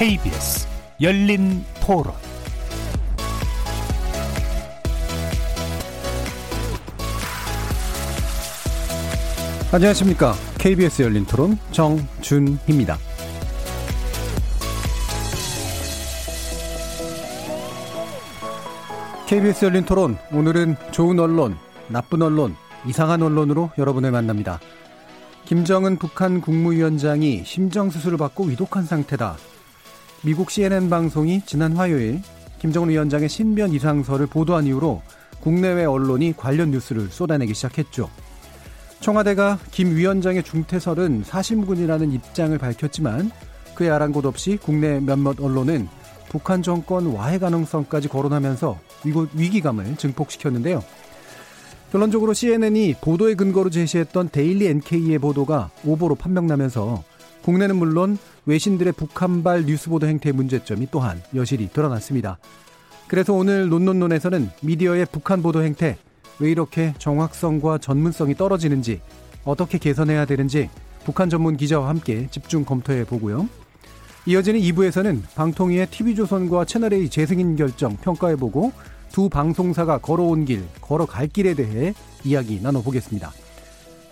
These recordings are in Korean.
KBS 열린 토론 안녕하십니까. KBS 열린 토론 정준희입니다. KBS 열린 토론 오늘은 좋은 언론, 나쁜 언론, 이상한 언론으로 여러분을 만납니다. 김정은 북한 국무위원장이 심정수술을 받고 위독한 상태다. 미국 CNN 방송이 지난 화요일 김정은 위원장의 신변 이상설을 보도한 이후로 국내외 언론이 관련 뉴스를 쏟아내기 시작했죠. 청와대가 김 위원장의 중퇴설은 사실무근이라는 입장을 밝혔지만 그의 아랑곳 없이 국내 몇몇 언론은 북한 정권 와해 가능성까지 거론하면서 위기감을 증폭시켰는데요. 결론적으로 CNN이 보도의 근거로 제시했던 데일리 NK의 보도가 오보로 판명나면서 국내는 물론 외신들의 북한발 뉴스 보도 행태의 문제점이 또한 여실히 드러났습니다. 그래서 오늘 논논논에서는 미디어의 북한 보도 행태 왜 이렇게 정확성과 전문성이 떨어지는지 어떻게 개선해야 되는지 북한 전문 기자와 함께 집중 검토해 보고요. 이어지는 2부에서는 방통위의 TV조선과 채널A 재승인 결정 평가해 보고 두 방송사가 걸어온 길, 걸어갈 길에 대해 이야기 나눠보겠습니다.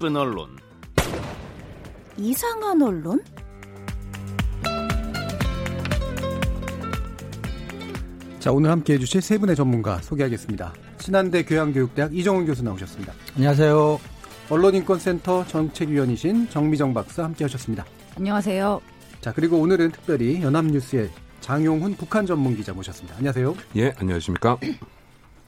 나쁜 언론, 이상한 언론? 자, 오늘 함께 해 주실 세 분의 전문가 소개하겠습니다. 신한대 교양교육대학 이정훈 교수 나오셨습니다. 안녕하세요. 언론인권센터 정책위원이신 정미정 박사 함께 하셨습니다. 안녕하세요. 자, 그리고 오늘은 특별히 연합뉴스의 장용훈 북한 전문 기자 모셨습니다. 안녕하세요. 예, 안녕하십니까.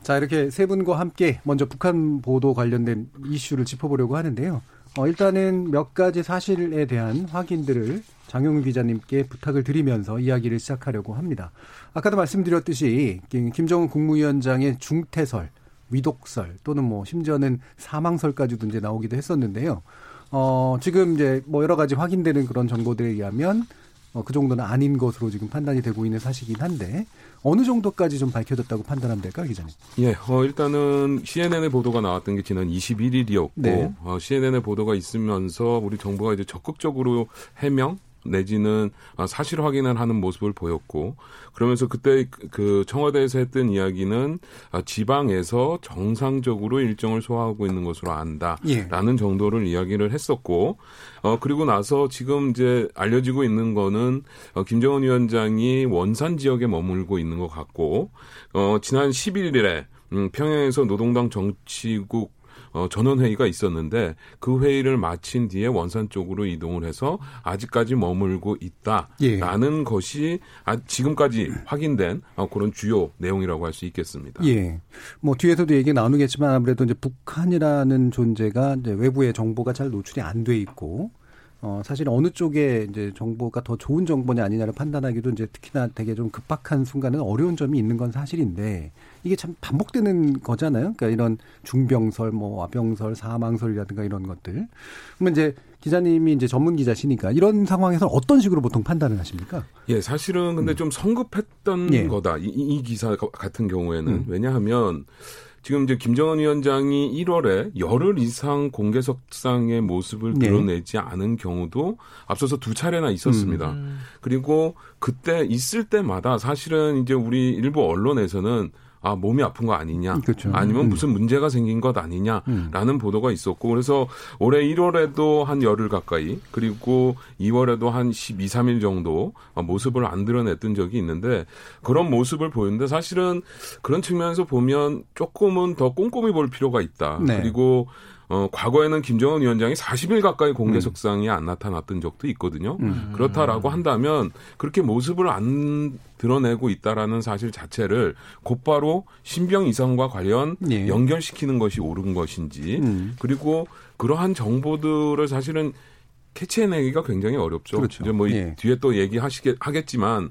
자, 이렇게 세 분과 함께 먼저 북한 보도 관련된 이슈를 짚어보려고 하는데요. 어, 일단은 몇 가지 사실에 대한 확인들을 장용훈 기자님께 부탁을 드리면서 이야기를 시작하려고 합니다. 아까도 말씀드렸듯이 김정은 국무위원장의 중태설, 위독설 또는 뭐 심지어는 사망설까지도 이제 나오기도 했었는데요. 어, 지금 이제 뭐 여러 가지 확인되는 그런 정보들에 의하면 어, 그 정도는 아닌 것으로 지금 판단이 되고 있는 사실이긴 한데 어느 정도까지 좀 밝혀졌다고 판단하면 될까요, 기자님? 예, 어, 일단은 CNN의 보도가 나왔던 게 지난 21일이었고 네. 어, CNN의 보도가 있으면서 우리 정부가 이제 적극적으로 해명 내지는 아, 사실 확인을 하는 모습을 보였고 그러면서 그때 그 청와대에서 했던 이야기는 아, 지방에서 정상적으로 일정을 소화하고 있는 것으로 안다라는 예. 정도를 이야기를 했었고 어 그리고 나서 지금 이제 알려지고 있는 거는 어, 김정은 위원장이 원산 지역에 머물고 있는 것 같고 어 지난 11일에 음, 평양에서 노동당 정치국 어, 전원회의가 있었는데 그 회의를 마친 뒤에 원산 쪽으로 이동을 해서 아직까지 머물고 있다라는 예. 것이 아, 지금까지 확인된 어, 그런 주요 내용이라고 할 수 있겠습니다. 예. 뭐 뒤에서도 얘기 나누겠지만 아무래도 이제 북한이라는 존재가 이제 외부의 정보가 잘 노출이 안 돼 있고 어, 사실 어느 쪽에 이제 정보가 더 좋은 정보냐 아니냐를 판단하기도 이제 특히나 되게 좀 급박한 순간은 어려운 점이 있는 건 사실인데 이게 참 반복되는 거잖아요. 그러니까 이런 중병설, 뭐 와병설, 사망설이라든가 이런 것들. 그러면 이제 기자님이 이제 전문 기자시니까 이런 상황에서 어떤 식으로 보통 판단을 하십니까? 예, 사실은 근데 음. 좀 성급했던 예. 거다. 이, 이 기사 같은 경우에는 음. 왜냐하면 지금 이제 김정은 위원장이 1월에 열흘 이상 공개석상의 모습을 네. 드러내지 네. 않은 경우도 앞서서 두 차례나 있었습니다. 음. 그리고 그때 있을 때마다 사실은 이제 우리 일부 언론에서는 아 몸이 아픈 거 아니냐, 그렇죠. 아니면 음. 무슨 문제가 생긴 것 아니냐라는 보도가 있었고 그래서 올해 1월에도 한 열흘 가까이 그리고 2월에도 한 12, 3일 정도 모습을 안 드러냈던 적이 있는데 그런 모습을 보였는데 사실은 그런 측면에서 보면 조금은 더 꼼꼼히 볼 필요가 있다. 네. 그리고 어, 과거에는 김정은 위원장이 40일 가까이 음. 공개 석상에 안 나타났던 적도 있거든요. 그렇다라고 한다면 그렇게 모습을 안 드러내고 있다라는 사실 자체를 곧바로 신병 이상과 관련 예. 연결시키는 것이 옳은 것인지 음. 그리고 그러한 정보들을 사실은 캐치해내기가 굉장히 어렵죠. 그렇죠. 이제 뭐 이- 예. 뒤에 또 얘기하시겠 하겠지만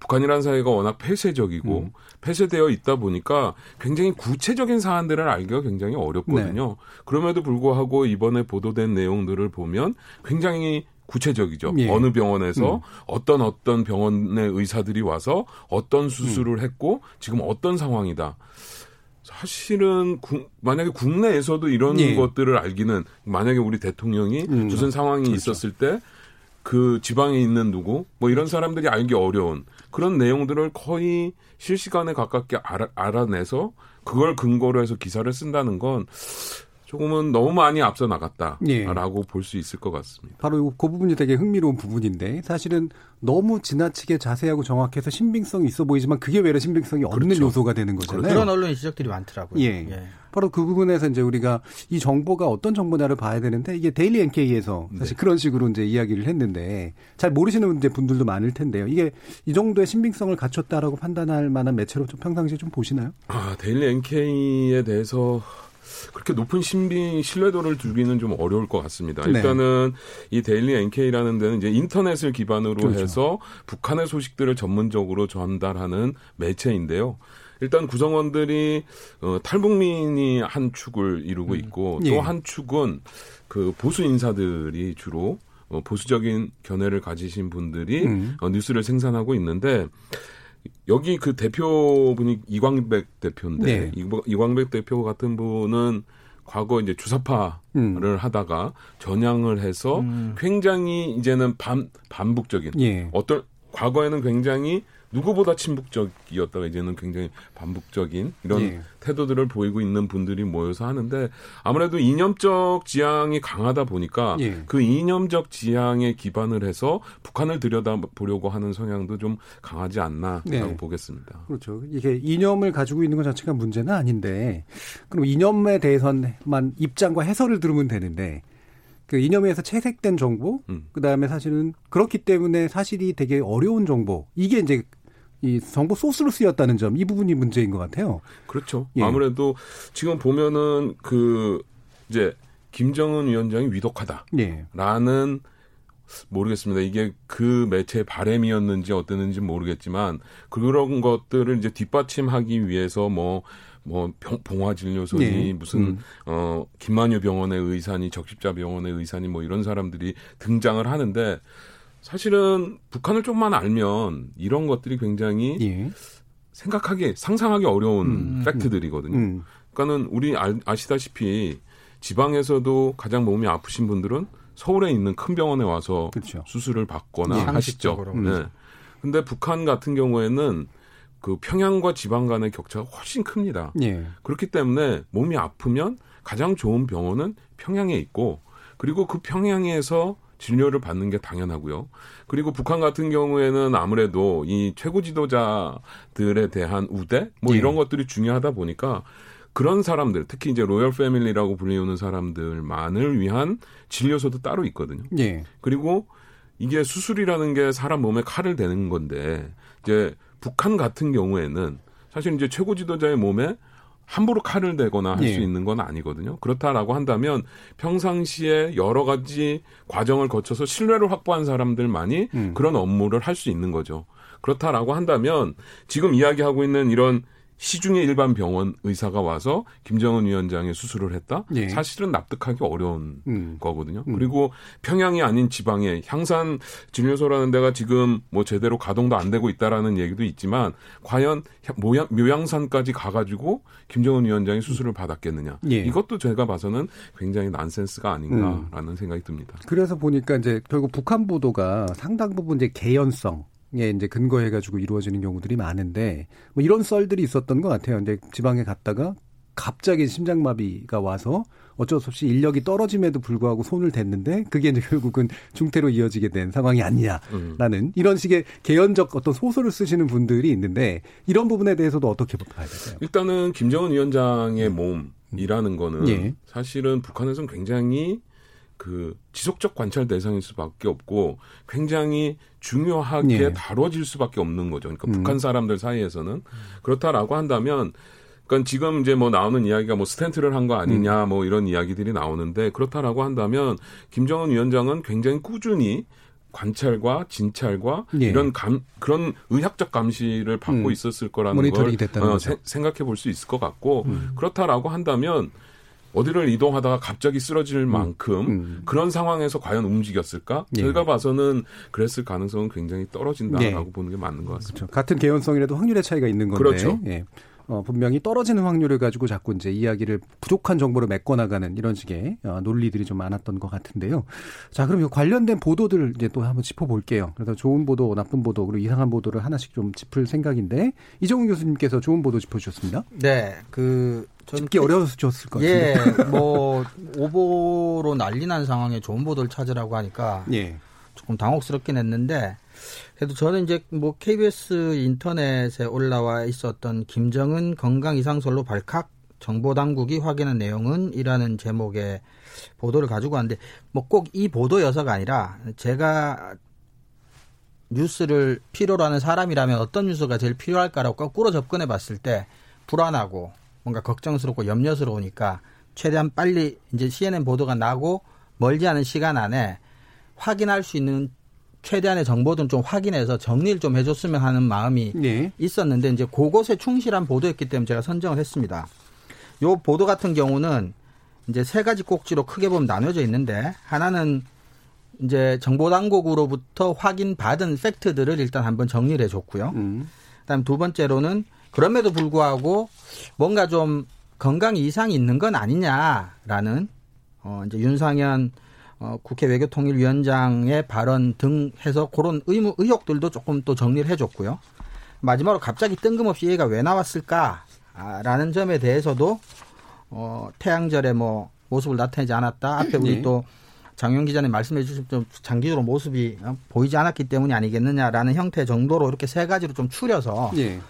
북한이라는 사회가 워낙 폐쇄적이고 음. 폐쇄되어 있다 보니까 굉장히 구체적인 사안들을 알기가 굉장히 어렵거든요. 네. 그럼에도 불구하고 이번에 보도된 내용들을 보면 굉장히 구체적이죠. 예. 어느 병원에서 어떤 어떤 병원의 의사들이 와서 어떤 수술을 했고 지금 어떤 상황이다. 사실은 국- 만약에 국내에서도 이런 예. 것들을 알기는 만약에 우리 대통령이 음, 무슨 상황이 있었을 때 그 지방에 있는 누구 뭐 이런 사람들이 알기 어려운 그런 내용들을 거의 실시간에 가깝게 알아, 알아내서 그걸 근거로 해서 기사를 쓴다는 건 조금은 너무 많이 앞서 예. 나갔다라고 볼수 있을 것 같습니다. 바로 요- 그 부분이 되게 흥미로운 부분인데 사실은 너무 지나치게 자세하고 정확해서 신빙성이 있어 보이지만 그게 외래 신빙성이 없는 그렇죠. 요소가 되는 거잖아요. 그런 언론 지적들이 많더라고요. 예. 바로 그 부분에서 이제 우리가 이 정보가 어떤 정보냐를 봐야 되는데 이게 데일리 NK에서 사실 그런 식으로 이제 이야기를 했는데 잘 모르시는 분들도 많을 텐데요. 이게 이 정도의 신빙성을 갖췄다라고 판단할 만한 매체로 좀 평상시에 좀 보시나요? 아, 데일리 NK에 대해서 그렇게 높은 신비 신뢰도를 두기는 좀 어려울 것 같습니다. 네. 일단은 이 데일리 NK라는 데는 이제 인터넷을 기반으로 그렇죠. 해서 북한의 소식들을 전문적으로 전달하는 매체인데요. 일단 구성원들이 어, 탈북민이 한 축을 이루고 있고 예. 또 한 축은 그 보수 인사들이 주로 어, 보수적인 견해를 가지신 분들이 음. 어, 뉴스를 생산하고 있는데 여기 그 대표분이 이광백 대표인데 네. 이- 이광백 대표 같은 분은 과거 이제 주사파를 음. 하다가 전향을 해서 굉장히 이제는 반 반북적인 예. 어떤 과거에는 굉장히 누구보다 친북적이었다가 이제는 굉장히 반북적인 이런 예. 태도들을 보이고 있는 분들이 모여서 하는데 아무래도 이념적 지향이 강하다 보니까 예. 그 이념적 지향에 기반을 해서 북한을 들여다보려고 하는 성향도 좀 강하지 않나라고 네. 보겠습니다. 그렇죠. 이게 이념을 가지고 있는 것 자체가 문제는 아닌데, 그럼 이념에 대해서만 입장과 해설을 들으면 되는데, 그 이념에서 채색된 정보, 음. 그 다음에 사실은 그렇기 때문에 사실이 되게 어려운 정보, 이게 이제 이 정보 소스로 쓰였다는 점, 이 부분이 문제인 것 같아요. 그렇죠. 예. 아무래도 지금 보면은 그 이제 김정은 위원장이 위독하다라는 예. 모르겠습니다. 이게 그 매체의 바램이었는지 어땠는지 모르겠지만 그런 것들을 이제 뒷받침하기 위해서 뭐, 뭐, 병- 봉화 진료소니 예. 무슨, 음. 어, 김만유 병원의 의사니 적십자 병원의 의사니 뭐 이런 사람들이 등장을 하는데 사실은 북한을 좀만 알면 이런 것들이 굉장히 예. 생각하기, 상상하기 어려운 음. 팩트들이거든요. 음. 그러니까는 우리 알- 아시다시피 지방에서도 가장 몸이 아프신 분들은 서울에 있는 큰 병원에 와서 그렇죠. 수술을 받거나 예. 하시죠. 네. 근데 북한 같은 경우에는 그 평양과 지방 간의 격차가 훨씬 큽니다. 예. 그렇기 때문에 몸이 아프면 가장 좋은 병원은 평양에 있고 그리고 그 평양에서 진료를 받는 게 당연하고요. 그리고 북한 같은 경우에는 아무래도 이 최고 지도자들에 대한 우대 뭐 예. 이런 것들이 중요하다 보니까 그런 사람들 특히 이제 로열 패밀리라고 불리우는 사람들만을 위한 진료소도 따로 있거든요. 예. 그리고 이게 수술이라는 게 사람 몸에 칼을 대는 건데 이제 북한 같은 경우에는 사실 이제 최고 지도자의 몸에 함부로 칼을 대거나 할수 예. 있는 건 아니거든요. 그렇다라고 한다면 평상시에 여러 가지 과정을 거쳐서 신뢰를 확보한 사람들만이 음. 그런 업무를 할 수 있는 거죠. 그렇다라고 한다면 지금 이야기하고 있는 이런 시중의 일반 병원 의사가 와서 김정은 위원장의 수술을 했다? 예. 사실은 납득하기 어려운 음. 거거든요. 음. 그리고 평양이 아닌 지방에 향산 진료소라는 데가 지금 뭐 제대로 가동도 안 되고 있다라는 얘기도 있지만 과연 모양, 묘양산까지 가가지고 김정은 위원장이 수술을 받았겠느냐. 예. 이것도 제가 봐서는 굉장히 난센스가 아닌가라는 음. 생각이 듭니다. 그래서 보니까 이제 결국 북한 보도가 상당 부분 이제 개연성 이제 근거해 가지고 이루어지는 경우들이 많은데 뭐 이런 썰들이 있었던 것 같아요. 근데 지방에 갔다가 갑자기 심장마비가 와서 어쩔 수 없이 인력이 떨어짐에도 불구하고 손을 댔는데 그게 이제 결국은 중태로 이어지게 된 상황이 아니냐라는 음. 이런 식의 개연적 어떤 소설을 쓰시는 분들이 있는데 이런 부분에 대해서도 어떻게 봐야 될까요? 일단은 김정은 위원장의 몸이라는 거는 예. 사실은 북한에서는 굉장히 그 지속적 관찰 대상일 수밖에 없고 굉장히 중요하게 예. 다뤄질 수밖에 없는 거죠. 그러니까 음. 북한 사람들 사이에서는 그렇다라고 한다면 그러니까 지금 이제 뭐 나오는 이야기가 뭐 스탠트를 한 거 아니냐 음. 뭐 이런 이야기들이 나오는데 그렇다라고 한다면 김정은 위원장은 굉장히 꾸준히 관찰과 진찰과 예. 이런 감 그런 의학적 감시를 받고 음. 있었을 거라는 걸 어, 생각해 볼 수 있을 것 같고 음. 그렇다라고 한다면 어디를 이동하다가 갑자기 쓰러질 음. 만큼 음. 그런 상황에서 과연 움직였을까? 예. 저희가 봐서는 그랬을 가능성은 굉장히 떨어진다라고 예. 보는 게 맞는 것 같습니다. 그렇죠. 같은 개연성이라도 확률의 차이가 있는 건데. 그렇죠. 예. 어, 분명히 떨어지는 확률을 가지고 자꾸 이제 이야기를 부족한 정보를 메꿔나가는 이런 식의 어, 논리들이 좀 많았던 것 같은데요. 자, 그럼 이 관련된 보도들 이제 또 한번 짚어볼게요. 그래서 좋은 보도, 나쁜 보도, 그리고 이상한 보도를 하나씩 좀 짚을 생각인데 이정훈 교수님께서 좋은 보도 짚어주셨습니다. 네, 그 저는 짚기 어려웠을 것 같은데. 예, 뭐 오보로 난리 난 상황에 좋은 보도를 찾으라고 하니까 예. 조금 당혹스럽긴 했는데 그래도 저는 이제 뭐 KBS 인터넷에 올라와 있었던 김정은 건강 이상설로 발칵 정보 당국이 확인한 내용은 이라는 제목의 보도를 가지고 왔는데 뭐 꼭 이 보도여서가 아니라 제가 뉴스를 필요로 하는 사람이라면 어떤 뉴스가 제일 필요할까라고 거꾸로 접근해 봤을 때 불안하고 뭔가 걱정스럽고 염려스러우니까 최대한 빨리 이제 CNN 보도가 나고 멀지 않은 시간 안에 확인할 수 있는 최대한의 정보든 좀 확인해서 정리를 좀 해줬으면 하는 마음이 네. 있었는데 이제 그것에 충실한 보도였기 때문에 제가 선정을 했습니다. 요 보도 같은 경우는 이제 세 가지 꼭지로 크게 보면 나눠져 있는데 하나는 이제 정보 당국으로부터 확인받은 팩트들을 일단 한번 정리를 해줬고요. 음. 그다음 두 번째로는 그럼에도 불구하고 뭔가 좀 건강 이상이 있는 건 아니냐라는 어 이제 윤상현 어, 국회 외교통일위원장의 발언 등 해서 그런 의무, 의혹들도 조금 또 정리를 해줬고요. 마지막으로 갑자기 뜬금없이 얘가 왜 나왔을까라는 점에 대해서도 어, 태양절에 뭐 모습을 나타내지 않았다. 앞에 우리 네. 또 장용 기자님 말씀해 주신 좀 장기적으로 모습이 어, 보이지 않았기 때문이 아니겠느냐라는 형태 정도로 이렇게 세 가지로 좀 추려서 네.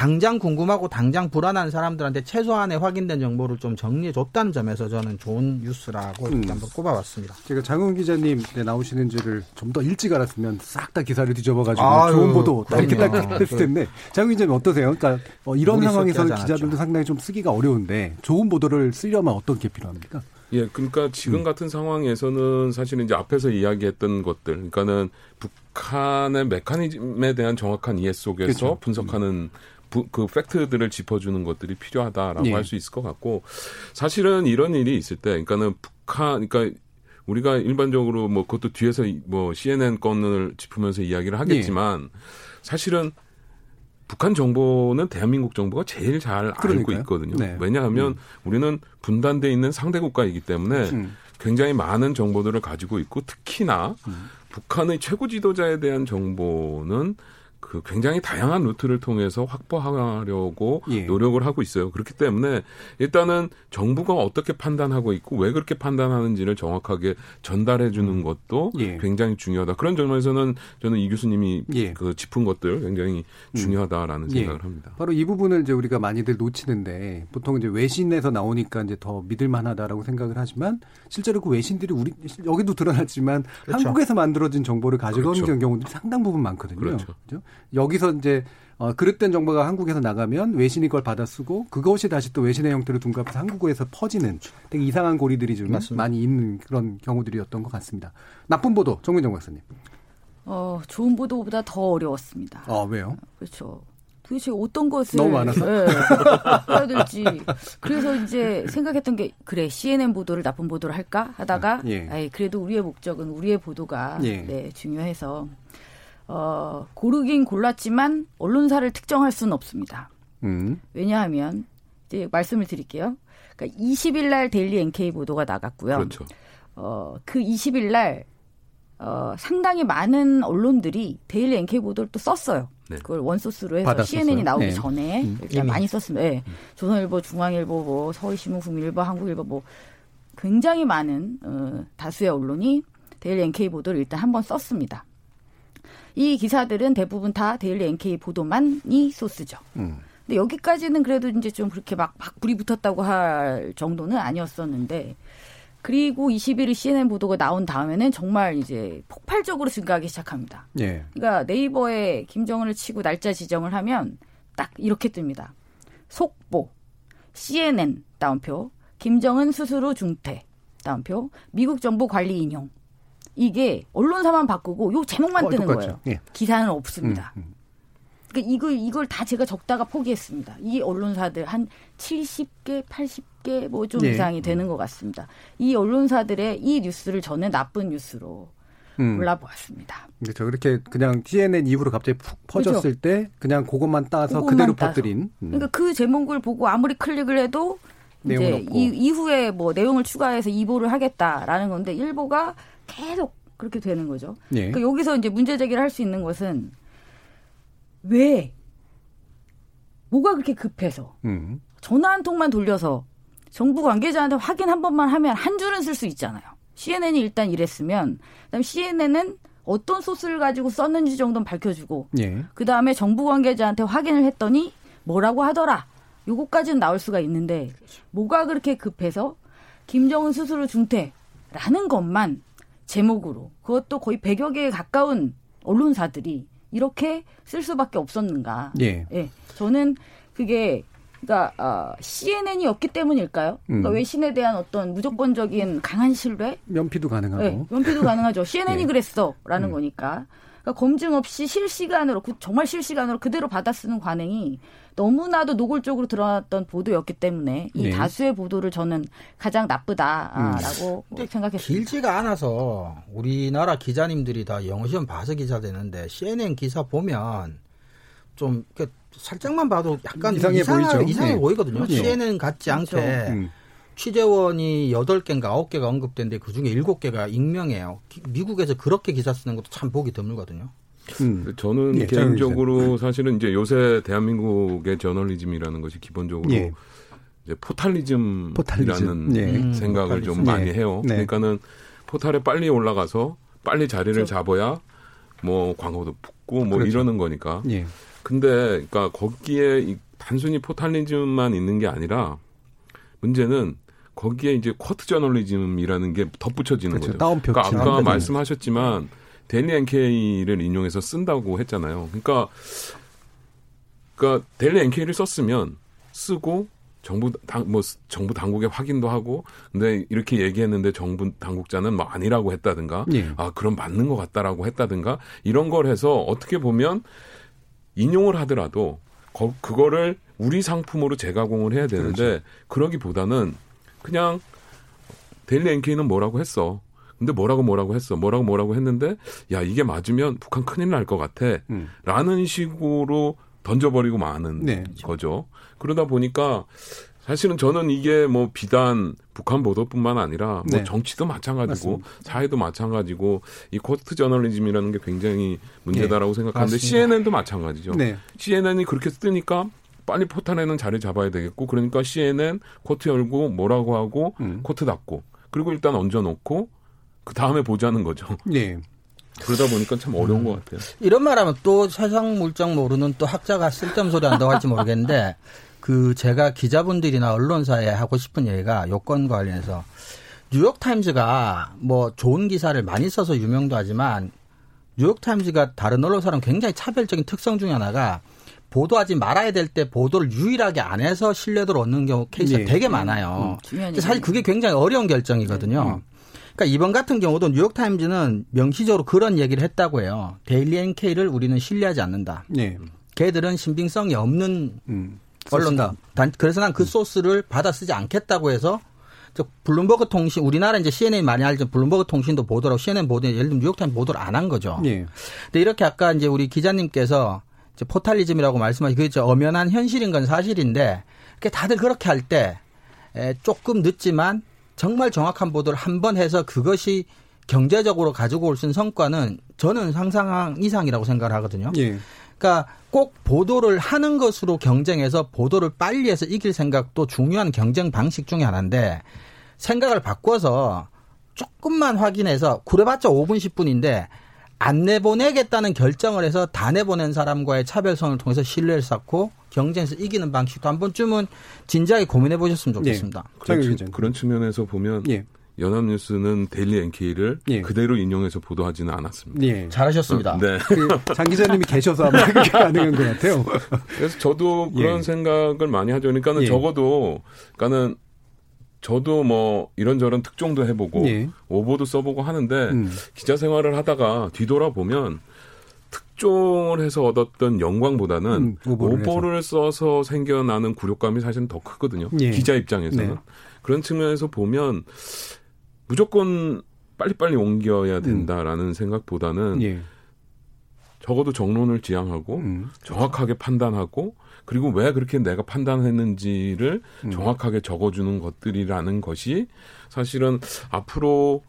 당장 궁금하고 당장 불안한 사람들한테 최소한의 확인된 정보를 좀 정리해 줬다는 점에서 저는 좋은 뉴스라고 음. 한번 꼽아봤습니다. 제가 장훈 기자님 네, 나오시는지를 좀 더 일찍 알았으면 싹 다 기사를 뒤져봐가지고 아유, 좋은 보도 이렇게 딱 했을 텐데 장훈 기자님 어떠세요? 그러니까 어, 이런 상황에서 기자들도 상당히 좀 쓰기가 어려운데 좋은 보도를 쓰려면 어떤 게 필요합니까? 예, 그러니까 지금 음. 같은 상황에서는 사실은 이제 앞에서 이야기했던 것들, 그러니까는 북한의 메커니즘에 대한 정확한 이해 속에서 그렇죠. 분석하는 부, 그 팩트들을 짚어주는 것들이 필요하다라고 네. 할수 있을 것 같고 사실은 이런 일이 있을 때, 그러니까는 북한, 그러니까 우리가 일반적으로 뭐 그것도 뒤에서 뭐 CNN 건을 짚으면서 이야기를 하겠지만 네. 사실은 북한 정보는 대한민국 정부가 제일 잘 그러니까요. 알고 있거든요. 네. 왜냐하면 음. 우리는 분단돼 있는 상대 국가이기 때문에 음. 굉장히 많은 정보들을 가지고 있고 특히나 음. 북한의 최고 지도자에 대한 정보는 그 굉장히 다양한 루트를 통해서 확보하려고 예. 노력을 하고 있어요. 그렇기 때문에 일단은 정부가 어떻게 판단하고 있고 왜 그렇게 판단하는지를 정확하게 전달해 주는 음. 것도 예. 굉장히 중요하다. 그런 점에서는 저는 이 교수님이 예. 그 짚은 것들 굉장히 음. 중요하다라는 음. 생각을 합니다. 바로 이 부분을 이제 우리가 많이들 놓치는데 보통 이제 외신에서 나오니까 이제 더 믿을 만하다라고 생각을 하지만 실제로 그 외신들이 우리 여기도 드러났지만 그렇죠. 한국에서 만들어진 정보를 가져가는 그렇죠. 경우들이 상당 부분 많거든요. 그렇죠. 그렇죠? 여기서 이제 어, 그릇된 정보가 한국에서 나가면 외신이 그걸 받아 쓰고 그것이 다시 또 외신의 형태로 둔갑해서 한국에서 퍼지는 되게 이상한 고리들이 좀 맞습니다. 많이 있는 그런 경우들이었던 것 같습니다. 나쁜 보도 정민정 박사님. 어, 좋은 보도보다 더 어려웠습니다. 아, 왜요? 그렇죠. 도대체 어떤 것을 너무 많아서 네, 해야 될지 그래서 이제 생각했던 게 그래 CNN 보도를 나쁜 보도를 할까 하다가 예. 아이, 그래도 우리의 목적은 우리의 보도가 예. 네, 중요해서 어, 고르긴 골랐지만 언론사를 특정할 수는 없습니다. 음. 왜냐하면 이제 말씀을 드릴게요. 그러니까 20일 날 데일리 NK 보도가 나갔고요. 그렇죠. 어, 그 20일 날 어, 상당히 많은 언론들이 데일리 NK 보도를 또 썼어요. 네. 그걸 one source로 해서 받았었어요. CNN이 나오기 네. 전에 음. 일단 많이 썼습니다. 네. 조선일보, 중앙일보, 뭐 서울신문, 국민일보, 한국일보 뭐 굉장히 많은 어, 다수의 언론이 데일리 NK 보도를 일단 한번 썼습니다. 이 기사들은 대부분 다 데일리 NK 보도만이 소스죠. 음. 근데 여기까지는 그래도 이제 좀 그렇게 막, 막 불이 붙었다고 할 정도는 아니었었는데 그리고 21일 CNN 보도가 나온 다음에는 정말 이제 폭발적으로 증가하기 시작합니다. 예. 그러니까 네이버에 김정은을 치고 날짜 지정을 하면 딱 이렇게 뜹니다. 속보, CNN 다운표, 김정은 스스로 중퇴 다운표, 미국 정부 관리 인용. 이게 언론사만 바꾸고 요 제목만 어, 뜨는 똑같죠. 거예요. 예. 기사는 없습니다. 음, 음. 그러니까 이걸 이걸 다 제가 적다가 포기했습니다. 이 언론사들 한 70개, 80개 뭐좀 예. 이상이 되는 것 같습니다. 이 언론사들의 이 뉴스를 저는 나쁜 뉴스로 음. 골라보았습니다. 그렇죠. 그렇게 그냥 CNN 이후로 갑자기 푹 퍼졌을 그렇죠. 때 그냥 그것만 따서 그것만 그대로 따서. 퍼뜨린. 음. 그러니까 그 제목을 보고 아무리 클릭을 해도 이제 이, 이후에 뭐 내용을 추가해서 이보를 하겠다라는 건데 일보가 계속 그렇게 되는 거죠. 예. 그러니까 여기서 이제 문제 제기를 할 수 있는 것은 왜 뭐가 그렇게 급해서 음. 전화 한 통만 돌려서 정부 관계자한테 확인 한 번만 하면 한 줄은 쓸 수 있잖아요. CNN이 일단 이랬으면 그다음 CNN은 어떤 소스를 가지고 썼는지 정도는 밝혀주고 예. 그 다음에 정부 관계자한테 확인을 했더니 뭐라고 하더라. 요거까지는 나올 수가 있는데 뭐가 그렇게 급해서 김정은 스스로 중퇴라는 것만 제목으로 그것도 거의 100여 개에 가까운 언론사들이 이렇게 쓸 수밖에 없었는가. 예. 예. 저는 그게 그러니까 어, CNN이었기 때문일까요? 그러니까 음. 외신에 대한 어떤 무조건적인 강한 신뢰? 면피도 가능하고. 네, 면피도 가능하죠. CNN이 예. 그랬어라는 음. 거니까. 그러니까 검증 없이 실시간으로 정말 실시간으로 그대로 받아 쓰는 관행이 너무나도 노골적으로 드러났던 보도였기 때문에 이 네. 다수의 보도를 저는 가장 나쁘다라고 음. 생각했습니다. 길지가 않아서 우리나라 기자님들이 다 영어 시험 봐서 기자 되는데 CNN 기사 보면 좀 살짝만 봐도 약간 이상해 이상하, 보이죠. 이상해 네. 보이거든요. 그렇죠. CNN 같지 않게 그렇죠. 음. 취재원이 8개인가 9개가 언급된데 그중에 7개가 익명이에요. 미국에서 그렇게 기사 쓰는 것도 참 보기 드물거든요. 음. 저는 예, 개인적으로 사실은 이제 요새 대한민국의 저널리즘이라는 것이 기본적으로 예. 이제 portalism이라는 portalism. 예. 음, 생각을 portalism. 좀 많이 예. 해요. 네. 그러니까는 포탈에 빨리 올라가서 빨리 자리를 그렇죠. 잡아야 뭐 광고도 붙고 뭐 그렇죠. 이러는 거니까. 예. 근데 그러니까 거기에 단순히 portalism만 있는 게 아니라 문제는 거기에 이제 quote journalism이라는 게 덧붙여지는 그렇죠. 거죠. 따옴표 그러니까 아까 말씀하셨지만 데일리 NK를 인용해서 쓴다고 했잖아요. 그러니까 그러니까 데일리 NK를 썼으면 쓰고 정부 당 뭐 정부 당국의 확인도 하고 근데 이렇게 얘기했는데 정부 당국자는 뭐 아니라고 했다든가 예. 아 그럼 맞는 것 같다라고 했다든가 이런 걸 해서 어떻게 보면 인용을 하더라도 거, 그거를 우리 상품으로 재가공을 해야 되는데 그렇죠. 그러기보다는 그냥 데일리 NK는 뭐라고 했어 근데 뭐라고 뭐라고 했어. 뭐라고 뭐라고 했는데 야 이게 맞으면 북한 큰일 날 것 같아. 음. 라는 식으로 던져버리고 마는 네. 거죠. 그러다 보니까 사실은 저는 이게 뭐 비단 북한 보도뿐만 아니라 뭐 네. 정치도 마찬가지고 맞습니다. 사회도 마찬가지고 이 quote 저널리즘이라는 게 굉장히 문제다라고 네. 생각하는데 맞습니다. CNN도 마찬가지죠. 네. CNN이 그렇게 쓰니까 빨리 포탈 메인에 자리 잡아야 되겠고 그러니까 CNN quote 열고 뭐라고 하고 음. quote 닫고 그리고 일단 얹어놓고 그 다음에 보자는 거죠. 네. 그러다 보니까 참 어려운 음. 것 같아요. 이런 말하면 또 세상 물정 모르는 또 학자가 쓸데없는 소리 한다고 할지 모르겠는데 그 제가 기자분들이나 언론사에 하고 싶은 얘기가 요건과 관련해서 뉴욕타임즈가 뭐 좋은 기사를 많이 써서 유명도 하지만 뉴욕타임즈가 다른 언론사랑 굉장히 차별적인 특성 중에 하나가 보도하지 말아야 될 때 보도를 유일하게 안 해서 신뢰도를 얻는 경우 케이스가 네. 되게 많아요. 음, 사실 그게 굉장히 어려운 결정이거든요. 음. 그러니까 이번 같은 경우도 뉴욕 타임즈는 명시적으로 그런 얘기를 했다고 해요. 데일리 NK를 우리는 신뢰하지 않는다. 네. 걔들은 신빙성이 없는 음, 언론다. 단, 그래서 난그 소스를 받아 쓰지 않겠다고 해서 저 블룸버그 통신 우리나라 이제 CNN 많이 알죠. 블룸버그 통신도 보도라고 CNN 보도 예를 들면 뉴욕타임즈 보도를 안 한 거죠. 네. 근데 이렇게 아까 이제 우리 기자님께서 portalism이라고 말씀하신 그게 엄연한 현실인 건 사실인데 다들 그렇게 할 때 조금 늦지만 정말 정확한 보도를 한 번 해서 그것이 경제적으로 가지고 올 수 있는 성과는 저는 상상 이상이라고 생각을 하거든요. 예. 그러니까 꼭 보도를 하는 것으로 경쟁해서 보도를 빨리 해서 이길 생각도 중요한 경쟁 방식 중의 하나인데 생각을 바꿔서 조금만 확인해서 그래봤자 5분 10분인데 안 내보내겠다는 결정을 해서 다 내보낸 사람과의 차별성을 통해서 신뢰를 쌓고 경쟁에서 이기는 방식도 한 번쯤은 진지하게 고민해 보셨으면 좋겠습니다. 예. 그런, 그런 측면에서 보면 예. 연합뉴스는 데일리 NK를 예. 그대로 인용해서 보도하지는 않았습니다. 예. 잘하셨습니다. 어, 네. 그장 기자님이 계셔서 아마 그게 가능한 것 같아요. 그래서 저도 그런 예. 생각을 많이 하죠. 그러니까는 예. 적어도, 그러니까는 저도 뭐 이런저런 특종도 해보고 예. 오보도 써보고 하는데 음. 기자 생활을 하다가 뒤돌아보면 특종을 해서 얻었던 영광보다는 음, 오보를, 오보를 써서 생겨나는 굴욕감이 사실은 더 크거든요. 예. 기자 입장에서는. 네. 그런 측면에서 보면 무조건 빨리빨리 옮겨야 음. 된다라는 음. 생각보다는 예. 적어도 정론을 지향하고 음. 정확하게 판단하고 그리고 왜 그렇게 내가 판단했는지를 음. 정확하게 적어주는 것들이라는 것이 사실은 앞으로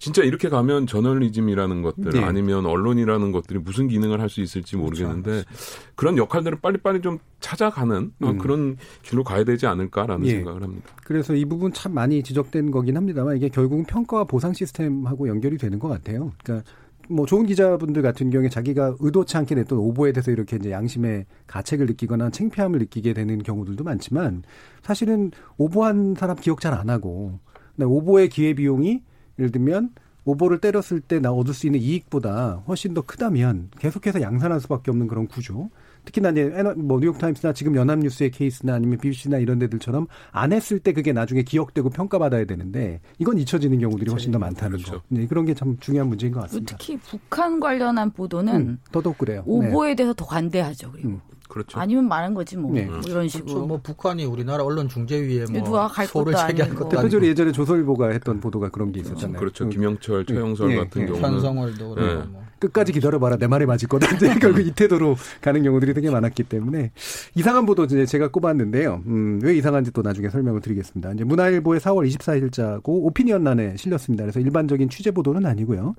진짜 이렇게 가면 저널리즘이라는 것들 네. 아니면 언론이라는 것들이 무슨 기능을 할 수 있을지 모르겠는데 그렇죠. 그런 역할들을 빨리빨리 좀 찾아가는 어, 음. 그런 길로 가야 되지 않을까라는 예. 생각을 합니다. 그래서 이 부분 참 많이 지적된 거긴 합니다만 이게 결국은 평가와 보상 시스템하고 연결이 되는 것 같아요. 그러니까 뭐 좋은 기자분들 같은 경우에 자기가 의도치 않게 냈던 오보에 대해서 이렇게 이제 양심의 가책을 느끼거나 창피함을 느끼게 되는 경우들도 많지만 사실은 오보한 사람 기억 잘 안 하고 오보의 기회 비용이 예를 들면 오보를 때렸을 때 나 얻을 수 있는 이익보다 훨씬 더 크다면 계속해서 양산할 수밖에 없는 그런 구조. 특히나 이제 뭐 뉴욕타임스나 지금 연합뉴스의 케이스나 아니면 BBC나 이런 데들처럼 안 했을 때 그게 나중에 기억되고 평가받아야 되는데 이건 잊혀지는 경우들이 훨씬 더 많다는 그렇죠. 거. 네, 그런 게 참 중요한 문제인 것 같습니다. 특히 북한 관련한 보도는 음, 더더욱 그래요. 오보에 네. 대해서 더 관대하죠. 그리고 음. 그렇죠. 아니면 많은 거지 뭐, 네. 뭐 이런 식으로. 그렇죠. 뭐 북한이 우리나라 언론 중재위에 뭐 누가 갈 소를 제기한 것도 대표적으로 예전에 조선일보가 했던 보도가 그런 게 있었잖아요. 그렇죠. 음. 김영철, 네. 최영설 네. 같은 네. 경우는 현성월도 그렇고 뭐. 끝까지 기다려봐라 내 말이 맞을 거다. 결국 이 태도로 가는 경우들이 되게 많았기 때문에 이상한 보도 이제 제가 꼽았는데요. 음, 왜 이상한지 또 나중에 설명을 드리겠습니다. 이제 문화일보의 4월 24일자고 오피니언란에 실렸습니다. 그래서 일반적인 취재 보도는 아니고요.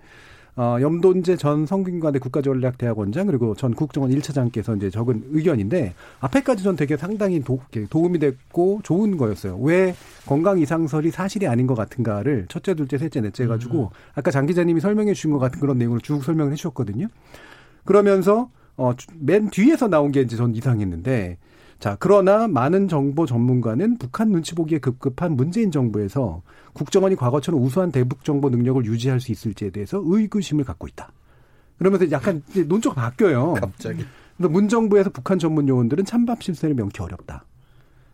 어, 염돈재 전 성균관대 국가전략대학원장 그리고 전 국정원 1차장께서 이제 적은 의견인데 앞에까지 전 되게 상당히 도, 도움이 됐고 좋은 거였어요. 왜 건강 이상설이 사실이 아닌 것 같은가를 첫째, 둘째, 셋째, 넷째 해가지고 음. 아까 장 기자님이 설명해 주신 것 같은 그런 내용을 쭉 설명을 해 주셨거든요. 그러면서 어, 맨 뒤에서 나온 게 이제 전 이상했는데 자, 그러나 많은 정보 전문가는 북한 눈치 보기에 급급한 문재인 정부에서 국정원이 과거처럼 우수한 대북 정보 능력을 유지할 수 있을지에 대해서 의구심을 갖고 있다. 그러면서 약간 논조가 바뀌어요. 갑자기. 그래서 문 정부에서 북한 전문 요원들은 찬밥 실세를 명키 어렵다.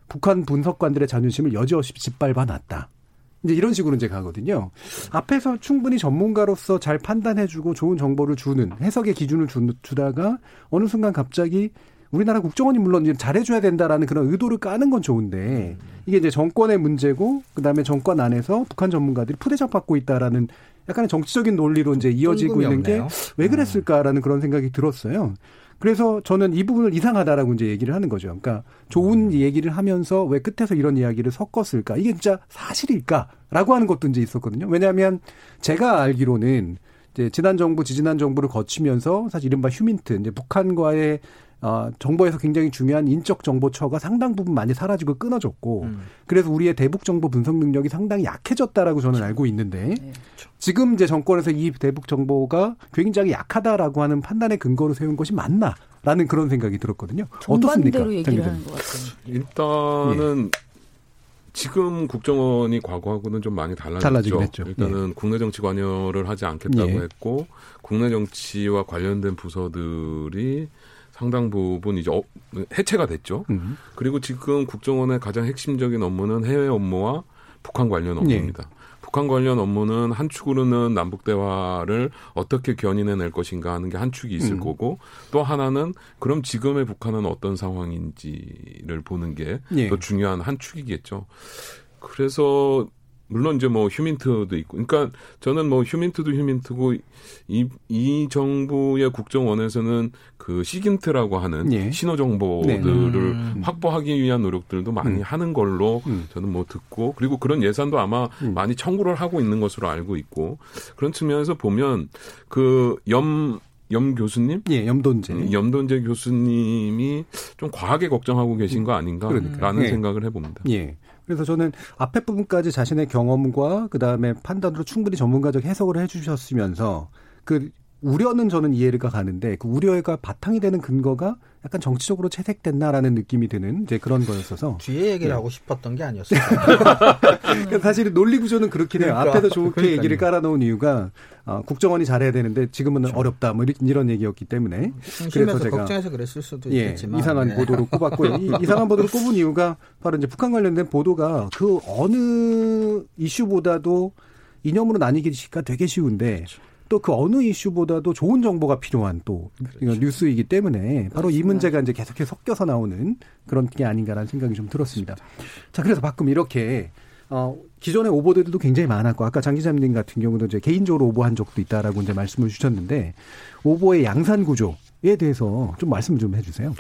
북한 분석관들의 자존심을 여지없이 짓밟아 놨다. 이제 이런 식으로 이제 가거든요. 앞에서 충분히 전문가로서 잘 판단해주고 좋은 정보를 주는 해석의 기준을 주, 주다가 어느 순간 갑자기 우리나라 국정원이 물론 잘해줘야 된다라는 그런 의도를 까는 건 좋은데 이게 이제 정권의 문제고 그다음에 정권 안에서 북한 전문가들이 푸대접 받고 있다라는 약간의 정치적인 논리로 이제 이어지고 있는 게 왜 그랬을까라는 그런 생각이 들었어요. 그래서 저는 이 부분을 이상하다라고 이제 얘기를 하는 거죠. 그러니까 좋은 음. 얘기를 하면서 왜 끝에서 이런 이야기를 섞었을까? 이게 진짜 사실일까?라고 하는 것도 이제 있었거든요. 왜냐하면 제가 알기로는 이제 지난 정부, 지지난 정부를 거치면서 사실 이른바 휴민트, 이제 북한과의 어, 정보에서 굉장히 중요한 인적 정보처가 상당 부분 많이 사라지고 끊어졌고 음. 그래서 우리의 대북 정보 분석 능력이 상당히 약해졌다라고 저는 그렇죠. 알고 있는데 네. 그렇죠. 지금 이제 정권에서 이 대북 정보가 굉장히 약하다라고 하는 판단의 근거로 세운 것이 맞나 라는 그런 생각이 들었거든요. 어떻습니까? 얘기를 하는 것 같아요. 일단은 예. 지금 국정원이 과거하고는 좀 많이 달라졌죠. 했죠. 일단은 예. 국내 정치 관여를 하지 않겠다고 예. 했고 국내 정치와 관련된 부서들이 상당 부분 이제 어, 해체가 됐죠. 음. 그리고 지금 국정원의 가장 핵심적인 업무는 해외 업무와 북한 관련 업무입니다. 네. 북한 관련 업무는 한 축으로는 남북 대화를 어떻게 견인해낼 것인가 하는 게 한 축이 있을 음. 거고 또 하나는 그럼 지금의 북한은 어떤 상황인지를 보는 게더 네. 중요한 한 축이겠죠. 그래서 물론 이제 뭐 휴민트도 있고, 그러니까 저는 뭐 휴민트도 휴민트고 이, 이 정부의 국정원에서는 그 시긴트라고 하는 예. 신호 정보들을 네. 음. 확보하기 위한 노력들도 많이 음. 하는 걸로 음. 저는 뭐 듣고 그리고 그런 예산도 아마 음. 많이 청구를 하고 있는 것으로 알고 있고 그런 측면에서 보면 그염 염 교수님? 예, 염돈재. 음, 염돈재 교수님이 좀 과하게 걱정하고 계신 거 아닌가라는 예. 생각을 해봅니다. 예. 그래서 저는 앞에 부분까지 자신의 경험과 그 다음에 판단으로 충분히 전문가적 해석을 해 주셨으면서 그 우려는 저는 이해가 가는데 그 우려가 바탕이 되는 근거가 약간 정치적으로 채색됐나라는 느낌이 드는 이제 그런 거였어서 뒤에 얘기를 네. 하고 싶었던 게 아니었어요. 그러니까 사실 논리 구조는 그렇긴 해요. 그러니까, 앞에서 좋게 그러니까요. 얘기를 깔아놓은 이유가 어, 국정원이 잘해야 되는데 지금은 그렇죠. 어렵다 뭐 이런 얘기였기 때문에 그래서 제가 걱정해서 그랬을 수도 예, 있겠지만 이상한 네. 보도를 꼽았고요. 이, 이상한 보도를 꼽은 이유가 바로 이제 북한 관련된 보도가 그 어느 이슈보다도 이념으로 나뉘기가 되게 쉬운데. 그렇죠. 또 그 어느 이슈보다도 좋은 정보가 필요한 또 그렇죠. 뉴스이기 때문에 바로 그렇습니다. 이 문제가 이제 계속해서 섞여서 나오는 그런 게 아닌가라는 생각이 좀 들었습니다. 자, 그래서 가끔 이렇게 어, 기존의 오보들도 굉장히 많았고 아까 장 기자님 같은 경우도 이제 개인적으로 오보한 적도 있다라고 이제 말씀을 주셨는데 오보의 양산 구조에 대해서 좀 말씀 좀 해주세요.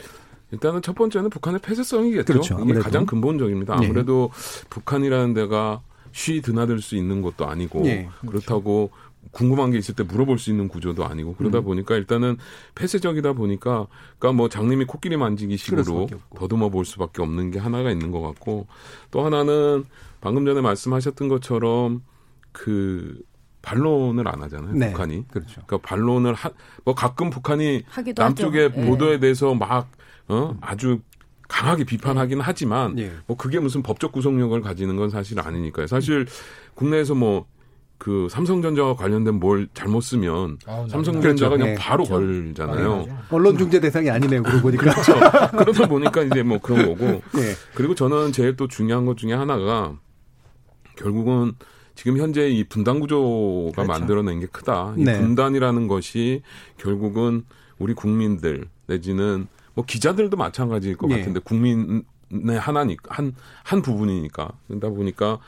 일단은 첫 번째는 북한의 폐쇄성이겠죠. 그렇죠. 이게 가장 근본적입니다. 네. 아무래도 네. 북한이라는 데가 쉬 드나들 수 있는 것도 아니고 네. 그렇다고 궁금한 게 있을 때 물어볼 수 있는 구조도 아니고 그러다 음. 보니까 일단은 폐쇄적이다 보니까 그러니까 뭐 장님이 코끼리 만지기 식으로 더듬어 볼 수밖에 없는 게 하나가 있는 것 같고 또 하나는 방금 전에 말씀하셨던 것처럼 그 반론을 안 하잖아요. 네. 북한이. 그렇죠. 그러니까 반론을 하, 뭐 가끔 북한이 남쪽의 하죠. 예. 보도에 대해서 막 어, 음. 아주 강하게 비판하기는 하지만 예. 뭐 그게 무슨 법적 구속력을 가지는 건 사실 아니니까요. 사실 국내에서 뭐 그 삼성전자와 관련된 뭘 잘못 쓰면 아, 삼성전자가 그렇죠. 그냥 네. 바로 그렇죠. 걸잖아요. 언론 중재 대상이 아니네요. 그러고 보니까. 그렇죠. 그러다 보니까 이제 뭐 그런 거고. 네. 그리고 저는 제일 또 중요한 것 중에 하나가 결국은 지금 현재 이 분단 구조가 그렇죠. 만들어낸 게 크다. 이 네. 분단이라는 것이 결국은 우리 국민들 내지는 뭐 기자들도 마찬가지일 것 네. 같은데 국민 네, 하나니 한, 한 부분이니까. 그러다 보니까